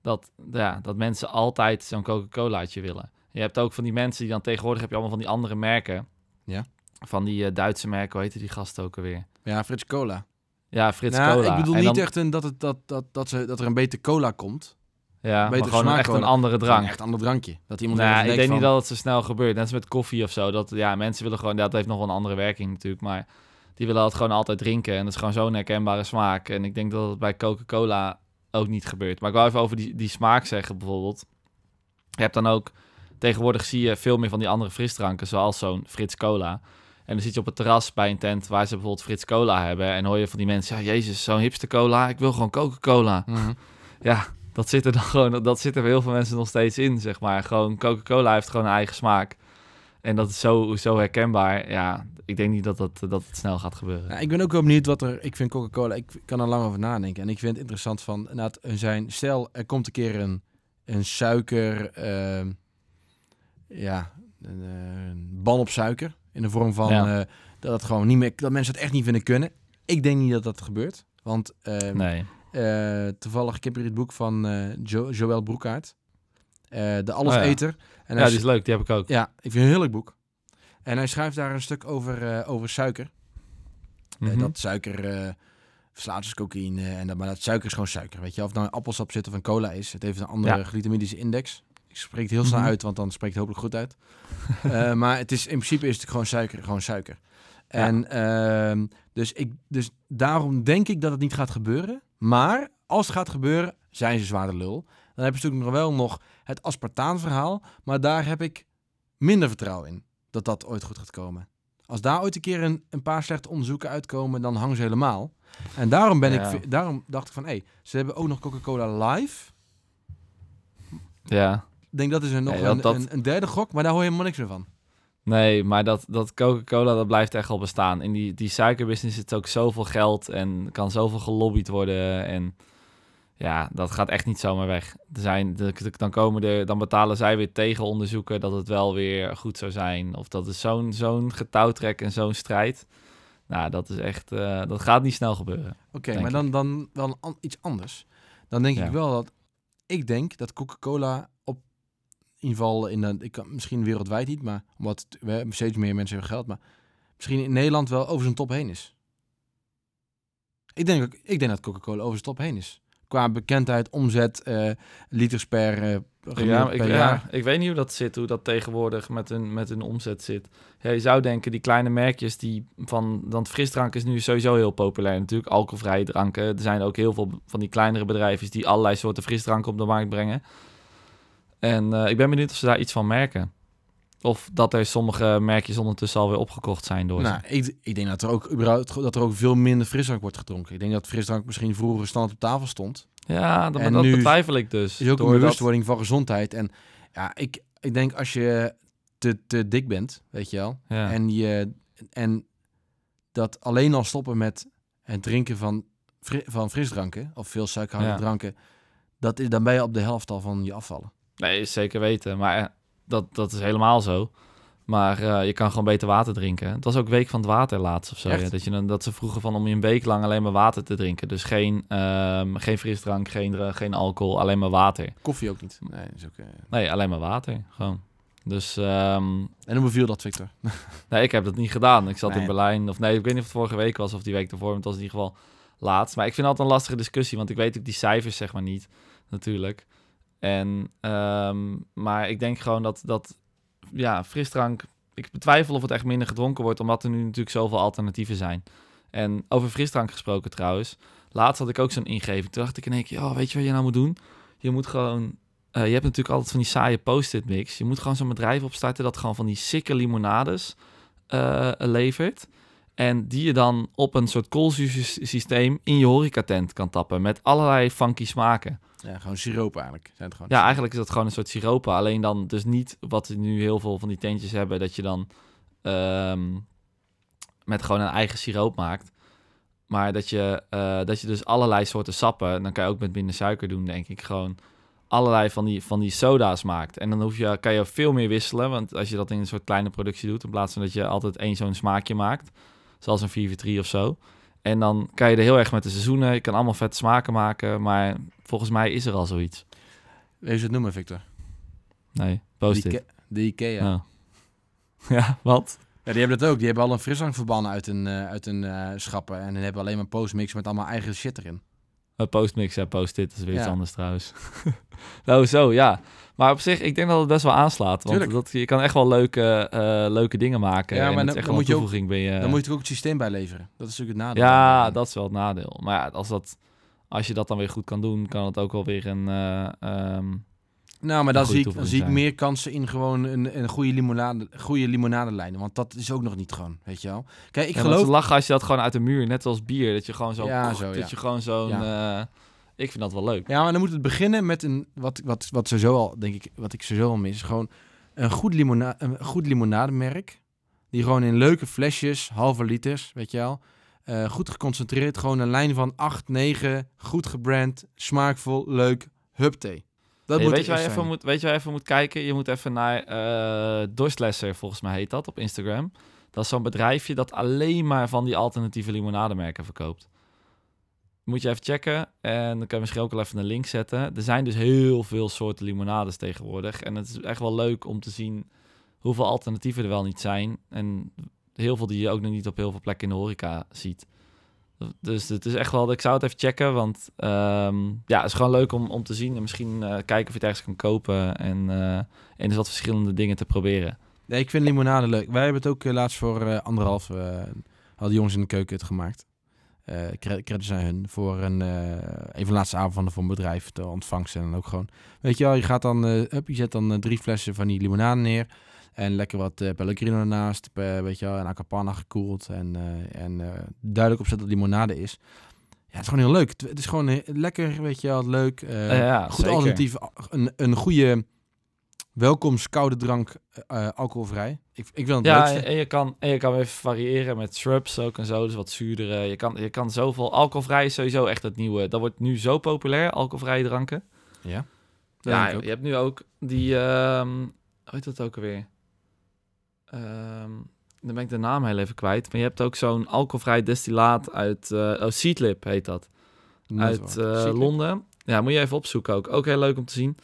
dat, ja, dat mensen altijd zo'n Coca-Colaatje willen. Je hebt ook van die mensen die dan tegenwoordig heb je allemaal van die andere merken. Ja. Van die eh, Duitse merken, hoe heette die gasten ook alweer? Ja, Frits Cola. Ja, Frits Nou, Cola. Ik bedoel En niet dan- echt een, dat, het, dat, dat, dat, ze, dat er een beter cola komt. Ja, maar gewoon echt een andere drank. Echt een ander drankje. Dat iemand Nou, even ik denk niet dat het zo snel gebeurt. Net als met koffie of zo. Dat, ja, mensen willen gewoon... Dat heeft nog wel een andere werking natuurlijk. Maar die willen het gewoon altijd drinken. En dat is gewoon zo'n herkenbare smaak. En ik denk dat het bij Coca-Cola ook niet gebeurt. Maar ik wil even over die, die smaak zeggen bijvoorbeeld. Je hebt dan ook... Tegenwoordig zie je veel meer van die andere frisdranken. Zoals zo'n Frits Cola. En dan zit je op het terras bij een tent waar ze bijvoorbeeld Frits Cola hebben. En hoor je van die mensen... Ja, jezus, zo'n hipster cola. Ik wil gewoon Coca-Cola Mhm. ja, dat zit er dan gewoon, dat zit er bij heel veel mensen nog steeds in, zeg maar. Gewoon Coca-Cola heeft gewoon een eigen smaak. En dat is zo, zo herkenbaar. Ja, ik denk niet dat, dat, dat het snel gaat gebeuren. Ja, ik ben ook wel benieuwd wat er... Ik vind Coca-Cola... Ik kan er lang over nadenken. En ik vind het interessant van... er zijn, stel, er komt een keer een, een suiker... ehm, ja, een, een ban op suiker. In de vorm van... Ja. eh, dat, het gewoon niet meer, dat mensen het echt niet vinden kunnen. Ik denk niet dat dat gebeurt. Want ehm, Nee. Eh, toevallig, ik heb hier het boek van jo Joël Broekaert. Eh, de Alleseter. En Ja, hij die is leuk, die heb ik ook. Ja, ik vind het een heel leuk boek. En hij schrijft daar een stuk over, over suiker. Mhm. dat suiker verslaat dus cocaïne. En dat, maar dat suiker is gewoon suiker. Weet je, of het nou een appelsap zit of een cola is. Het heeft een andere Ja. index. Ik spreek het heel snel Mhm. uit, want dan spreekt het hopelijk goed uit. Maar het is, in principe is het gewoon suiker. Gewoon suiker. Ja. En ehm, dus, ik, dus daarom denk ik dat het niet gaat gebeuren. Maar als het gaat gebeuren, zijn ze zwaar de lul. Dan heb je natuurlijk nog wel nog het aspartaanverhaal. Maar daar heb ik minder vertrouwen in dat dat ooit goed gaat komen. Als daar ooit een keer een, een paar slechte onderzoeken uitkomen, dan hangen ze helemaal. En daarom, ben Ja. ik, daarom dacht ik van, hé, ze hebben ook nog Coca-Cola Live. Ja. Ik denk dat is een, nog Nee, dat- een, dat- een, een derde gok, maar daar hoor je helemaal niks meer van. Nee, maar dat, dat Coca-Cola, dat blijft echt wel bestaan. In die, die suikerbusiness zit ook zoveel geld en kan zoveel gelobbyd worden. En ja, dat gaat echt niet zomaar weg. Er zijn, de- de- dan, komen er, dan betalen zij weer tegenonderzoeken dat het wel weer goed zou zijn. Of dat is zo'n zo'n getouwtrek en zo'n strijd. Nou, dat is echt, eh, dat gaat niet snel gebeuren. Oké, maar dan, dan wel an- iets anders. Dan denk Ja. ik wel dat... Ik denk dat Coca-Cola op... In ieder geval, in de, ik misschien wereldwijd niet, maar omdat we hebben steeds meer mensen hebben geld, maar misschien in Nederland wel over zijn top heen is. Ik denk, ook- ik denk dat Coca-Cola over zijn top heen is. Qua bekendheid, omzet, eh, liters per, eh, Ja, ik, ja, jaar. ik weet niet hoe dat zit, hoe dat tegenwoordig met hun, met hun omzet zit. Ja, je zou denken, die kleine merkjes die van... Want frisdrank is nu sowieso heel populair natuurlijk, alcoholvrije dranken. Er zijn ook heel veel van die kleinere bedrijven die allerlei soorten frisdranken op de markt brengen. En eh, ik ben benieuwd of ze daar iets van merken. Of dat er sommige merkjes ondertussen alweer opgekocht zijn door Nou, ik, ik denk dat er, ook, dat er ook veel minder frisdrank wordt gedronken. Ik denk dat frisdrank misschien vroeger standaard op tafel stond. Ja, dat, En dat nu betwijfel ik dus. is ook een Doordat- bewustwording van gezondheid. En ja, ik, ik denk als je te, te dik bent, weet je wel, Ja. en, je, en dat alleen al stoppen met het drinken van, fri- van frisdranken, of veel suikerhoudende Ja. dranken, dat is, dan ben je op de helft al van je afvallen. Nee, zeker weten. Maar eh, dat, dat is helemaal zo. Maar eh, je kan gewoon beter water drinken. Het was ook week van het water laatst of zo. Ja, dat, je dan, dat ze vroegen van om je een week lang alleen maar water te drinken. Dus geen, ehm, geen frisdrank, geen, geen alcohol, alleen maar water. Koffie ook niet. Nee, is ook, eh, Nee, alleen maar water. Gewoon. Dus ehm, En hoe beviel dat, Victor? nee, ik heb dat niet gedaan. Ik zat Nee. in Berlijn. Of nee, ik weet niet of het vorige week was of die week ervoor. maar Het was in ieder geval laatst. Maar ik vind het altijd een lastige discussie. Want ik weet ook die cijfers zeg maar niet. Natuurlijk. En, ehm, maar ik denk gewoon dat, dat ja, frisdrank... Ik betwijfel of het echt minder gedronken wordt... omdat er nu natuurlijk zoveel alternatieven zijn. En over frisdrank gesproken trouwens... Laatst had ik ook zo'n ingeving. Toen dacht ik in één keer... Oh, weet je wat je nou moet doen? Je moet gewoon... eh, je hebt natuurlijk altijd van die saaie post-it mix. Je moet gewoon zo'n bedrijf opstarten... dat gewoon van die sikke limonades eh, levert... En die je dan op een soort koolzuursysteem in je horecatent kan tappen. Met allerlei funky smaken. Ja, gewoon siroop eigenlijk. Zijn het gewoon. Ja, eigenlijk is dat gewoon een soort siropen. Alleen dan dus niet wat nu heel veel van die tentjes hebben. Dat je dan ehm, met gewoon een eigen siroop maakt. Maar dat je, eh, dat je dus allerlei soorten sappen. Dan kan je ook met minder suiker doen, denk ik. Gewoon allerlei van die, van die soda's maakt. En dan hoef je, kan je veel meer wisselen. Want als je dat in een soort kleine productie doet. In plaats van dat je altijd één zo'n smaakje maakt. Zoals een 4v3 of zo. En dan kan je er heel erg met de seizoenen. Je kan allemaal vette smaken maken. Maar volgens mij is er al zoiets. Weet je het noemen, Victor? Nee, post De it. Ike- De Ikea. Ja. ja, wat? Ja, die hebben dat ook. Die hebben al een frisdrank verbannen uit hun, eh, uit hun eh, schappen. En dan hebben alleen maar een postmix met allemaal eigen shit erin. Postmix en post-it, dat is weer iets Ja. anders trouwens. nou, zo, ja. Maar op zich, ik denk dat het best wel aanslaat. Want Tuurlijk. dat, je kan echt wel leuke, eh, leuke dingen maken. Ja, en maar dan- echt dan moet je een ook- ben je... Dan moet je ook het systeem bij leveren. Dat is natuurlijk het nadeel. Ja, dat is wel het nadeel. Maar ja, als, dat, als je dat dan weer goed kan doen, kan het ook wel weer een... eh, ehm, Nou, maar dan zie, ik, dan zie ik meer kansen in gewoon een, een goede, limonade, goede limonadelijn. Want dat is ook nog niet gewoon, weet je wel. Kijk, ik ja, geloof... te lachen als je dat gewoon uit de muur, net als bier, dat je gewoon zo... Ja, zo, dat je gewoon zo'n... eh, ik vind dat wel leuk. Ja, maar dan moet het beginnen met een... Wat, wat, wat sowieso al, denk ik, wat ik sowieso al mis, is gewoon een goed, limona een goed limonademerk. Die gewoon in leuke flesjes, halve liters, weet je wel. eh, goed geconcentreerd, gewoon een lijn van 8, 9, goed gebrand, smaakvol, leuk, hupte. Dat moet weet, je even moet, weet je waar je even moet kijken? Je moet even naar eh Dorstlesser, volgens mij heet dat, op Instagram. Dat is zo'n bedrijfje dat alleen maar van die alternatieve limonademerken verkoopt. Moet je even checken en dan kan je misschien ook wel even een link zetten. Er zijn dus heel veel soorten limonades tegenwoordig. En het is echt wel leuk om te zien hoeveel alternatieven er wel niet zijn. En heel veel die je ook nog niet op heel veel plekken in de horeca ziet. Dus het is echt wel, ik zou het even checken, want ehm, ja, het is gewoon leuk om, om te zien en misschien eh, kijken of je het ergens kan kopen en, eh en dus wat verschillende dingen te proberen. Nee, ik vind limonade leuk. Wij hebben het ook eh, laatst voor eh, anderhalf, hadden jongens in de keuken het gemaakt. Cre- credits aan hun voor een, van de laatste avonden voor een bedrijf te ontvangsten. En ook gewoon, weet je wel, je gaat dan, up, je zet dan drie flessen van die limonade neer. En lekker wat eh, Pellegrino ernaast, eh, weet je wel, en Acapana gekoeld. En, eh, en duidelijk opzet dat limonade is. Ja, het is gewoon heel leuk. Het, het is gewoon lekker, weet je wel, leuk. ja, goed zeker. alternatief. Een, een goede welkomst koude drank, alcoholvrij. Ik, ik wil het Ja, leukste. en je, kan, en je kan even variëren met shrubs ook en zo, dus wat zuurdere. Je kan, je kan zoveel, alcoholvrij is sowieso echt het nieuwe. Dat wordt nu zo populair, alcoholvrije dranken. Ja. Dat Ja, je hebt nu ook die, ehm hoe heet dat ook alweer? Ehm dan ben ik de naam heel even kwijt. Maar je hebt ook zo'n alcoholvrij destillaat uit, eh oh, Seedlip heet dat. Uit hè? Londen. Ja, moet je even opzoeken ook. Ook heel leuk om te zien.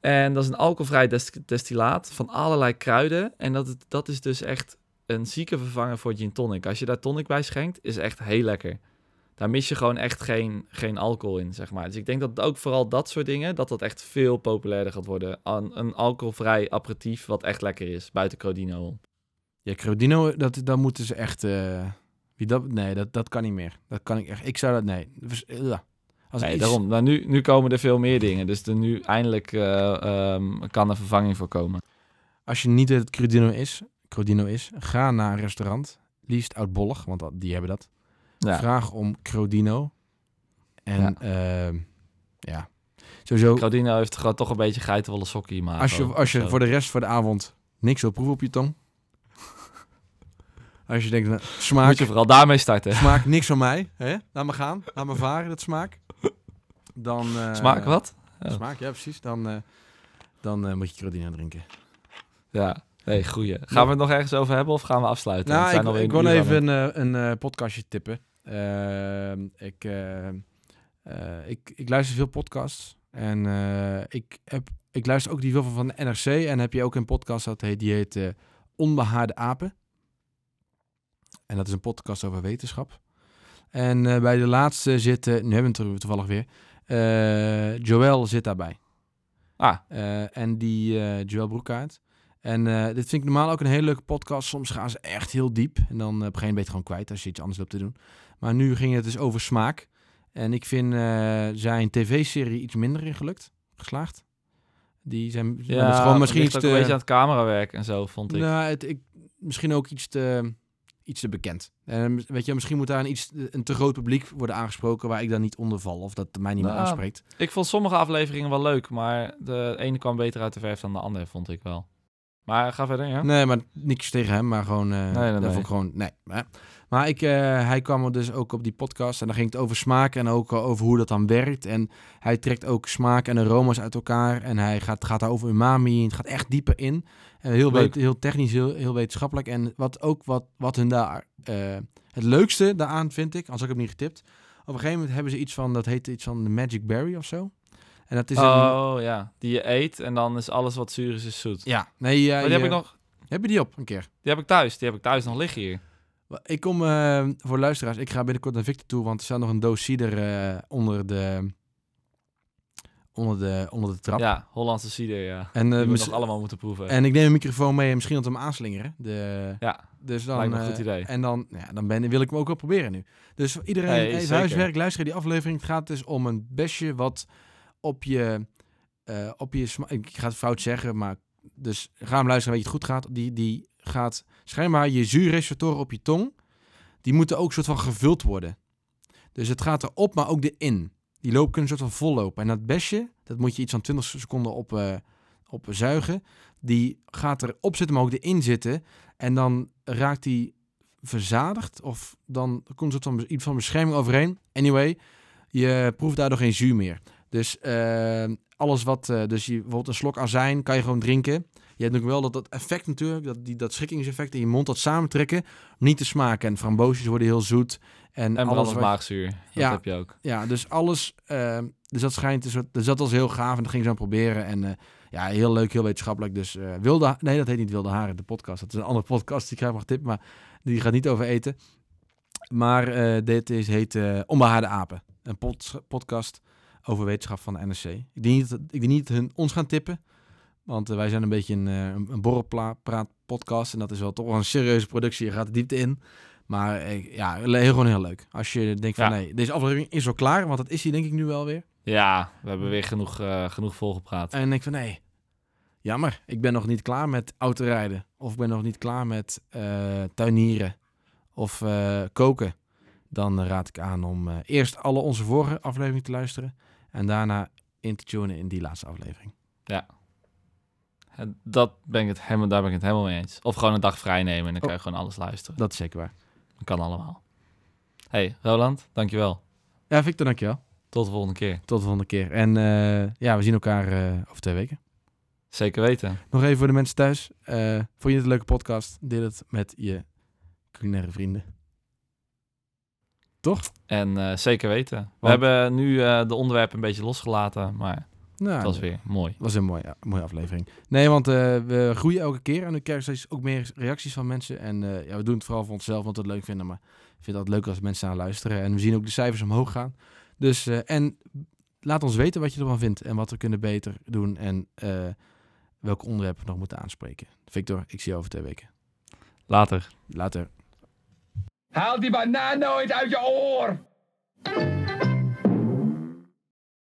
En dat is een alcoholvrij des- destillaat van allerlei kruiden. En dat, dat is dus echt een zieke vervanger voor gin tonic. Als je daar tonic bij schenkt, is echt heel lekker. Daar mis je gewoon echt geen, geen alcohol in, zeg maar. Dus ik denk dat ook vooral dat soort dingen, dat dat echt veel populairder gaat worden. Een, een alcoholvrij aperitief wat echt lekker is, buiten Crodino. om. Ja, Crodino, dat, dat moeten ze echt... eh, wie dat, nee, dat, dat kan niet meer. Dat kan ik echt... Ik zou dat... Nee. Vers- ugh. Als Nee, iets- daarom. Maar nu, nu komen er veel meer dingen. Dus er nu eindelijk eh, ehm, kan er vervanging voor komen. Als je niet weet wat Crodino is, Crodino is, ga naar een restaurant. Liefst oudbollig, want die hebben dat. Ja. Vraag om Crodino. En Ja. ja, ja. Sowieso, Crodino heeft gewoon toch een beetje geitenwolle sokkie maar als je, als je voor de rest van de avond niks wil proeven op je tong. als je denkt, nou, smaak, Moet je vooral daarmee starten. smaak niks van mij. Hè? Laat me gaan. Laat me varen, dat smaak. Dan, eh, Smaak wat? Ja. Smaak, ja precies. Dan, eh, dan eh, moet je Crodino drinken. Ja. Nee, goeie. Gaan we het nog ergens over hebben of gaan we afsluiten? Nou, zijn ik, ik een wil even een, een eh, podcastje tippen. Ehm, ik, eh, eh, ik, ik luister veel podcasts. En eh, ik, heb, ik luister ook die veel van, de NRC. En heb je ook een podcast dat heet, die heet eh, Onbehaarde Apen. En dat is een podcast over wetenschap. En bij de laatste zit, eh, nu hebben we het er toevallig weer, eh Joël zit daarbij. Ah, en die Joël Broekaert. En dit vind ik normaal ook een hele leuke podcast. Soms gaan ze echt heel diep. En dan op een gegeven moment ben je het gewoon kwijt als je iets anders loopt te doen. Maar nu ging het dus over smaak. En ik vind eh, zijn tv-serie iets minder in gelukt. Geslaagd. Die zijn ja, dat is gewoon misschien iets te... een beetje aan het camerawerk en zo, vond ik. Nou, het, ik, misschien ook iets te, iets te bekend. En weet je, misschien moet daar een, iets, een te groot publiek worden aangesproken waar ik dan niet onder val. Of dat mij niet meer Nou, aanspreekt. Ik vond sommige afleveringen wel leuk, maar de ene kwam beter uit de verf dan de andere, vond ik wel. Maar ga verder, ja? Nee, maar niks tegen hem, maar gewoon... eh nee, dat nee. ik gewoon... Nee. Maar, maar ik, eh, hij kwam er dus ook op die podcast en dan ging het over smaak en ook over hoe dat dan werkt. En hij trekt ook smaak en aroma's uit elkaar en hij gaat, gaat daar over umami. Het gaat echt dieper in. En heel, Leuk. wet- heel technisch, heel, heel wetenschappelijk. En wat ook wat, wat hun daar... eh, het leukste daaraan vind ik, als ik hem niet getipt. Op een gegeven moment hebben ze iets van, dat heet iets van de Magic Berry of zo. En dat is een... Oh ja, die je eet en dan is alles wat zuur is, is zoet. Ja, nee, maar die heb je- ik nog, Heb je die op een keer? die heb ik thuis, die heb ik thuis nog liggen hier. Ik kom eh, voor luisteraars. Ik ga binnenkort naar Victor toe, want er staat nog een doos cider eh, onder de onder de onder de trap. Ja, Hollandse cider, ja. En, eh, we mis- nog allemaal moeten proeven. en ik neem een microfoon mee en misschien we hem aanslingeren. De, Ja, dus dan, lijkt me een eh, goed idee. En dan, ja, dan ben, wil ik hem ook wel proberen nu. Dus voor iedereen zeker. huiswerk, luister die aflevering. Het gaat dus om een besje wat op je, eh, op je ik ga het fout zeggen, maar dus ga hem luisteren, weet je het goed gaat. Die, die gaat schijnbaar je zuurreceptoren op je tong, die moeten ook soort van gevuld worden. Dus het gaat erop, maar ook erin. Die loop kunnen soort van vollopen. En dat besje, dat moet je iets van 20 seconden op, eh, op zuigen. Die gaat erop zitten, maar ook erin zitten. En dan raakt die verzadigd. Of dan komt er iets van bescherming overheen. Anyway, je proeft daardoor geen zuur meer. Dus eh, alles wat, eh, dus je, bijvoorbeeld een slok azijn kan je gewoon drinken. Je hebt ook wel dat, dat effect natuurlijk, dat, die, dat schikkingseffect in je mond, dat samentrekken, niet te smaken. En framboosjes worden heel zoet. En, en alles wat, maagzuur, dat Ja. heb je ook. ja, dus alles. ehm, dus dat schijnt. Dus, dus dat was heel gaaf. En dat ging ik zo proberen. En eh, ja, heel leuk, heel wetenschappelijk. Dus eh, wilde. Nee, dat heet niet Wilde Haren, de podcast. Dat is een andere podcast die graag mag tippen. Maar die gaat niet over eten. Maar dit is, heet eh Onbehaarde Apen. Een pod- podcast over wetenschap van de NRC. Ik denk niet dat, ik denk niet dat hun ons gaan tippen. Want eh, wij zijn een beetje een, eh, een, een borrelpraat podcast. En dat is wel toch wel een serieuze productie. Je gaat de diepte in. Maar eh, ja, gewoon heel leuk. Als je denkt van Ja. nee, deze aflevering is wel klaar. Want dat is hij denk ik nu wel weer. Ja, we hebben weer genoeg, genoeg volgepraat. En ik denk van nee, jammer. Ik ben nog niet klaar met autorijden. Of ik ben nog niet klaar met tuinieren. Of koken. Dan raad ik aan om eerst alle onze vorige afleveringen te luisteren. En daarna in te tunen in die laatste aflevering. En Dat ben ik het helemaal, daar ben ik het helemaal mee eens. Of gewoon een dag vrij nemen en dan Oh. kan je gewoon alles luisteren. Dat is zeker waar. Dat kan allemaal. Hey, Roland, dankjewel. Ja, Victor, dankjewel. Tot de volgende keer. Tot de volgende keer. En eh, ja, we zien elkaar eh, over twee weken. Zeker weten. Nog even voor de mensen thuis. Eh vond je het een leuke podcast? Deel het met je culinaire vrienden. Toch? En eh, zeker weten. We Want- hebben nu eh, de onderwerpen een beetje losgelaten, maar Nou, het was weer mooi. was een mooie, mooie aflevering. Nee, want eh, we groeien elke keer en we krijgen steeds ook meer reacties van mensen. En ja, we doen het vooral voor onszelf, want we het leuk vinden. Maar ik vind het altijd leuk als mensen aan luisteren. En we zien ook de cijfers omhoog gaan. Dus, en laat ons weten wat je ervan vindt en wat we kunnen beter doen. En welke onderwerpen we nog moeten aanspreken. Victor, ik zie je over twee weken. Later. Later. Haal die banaan nooit uit je oor!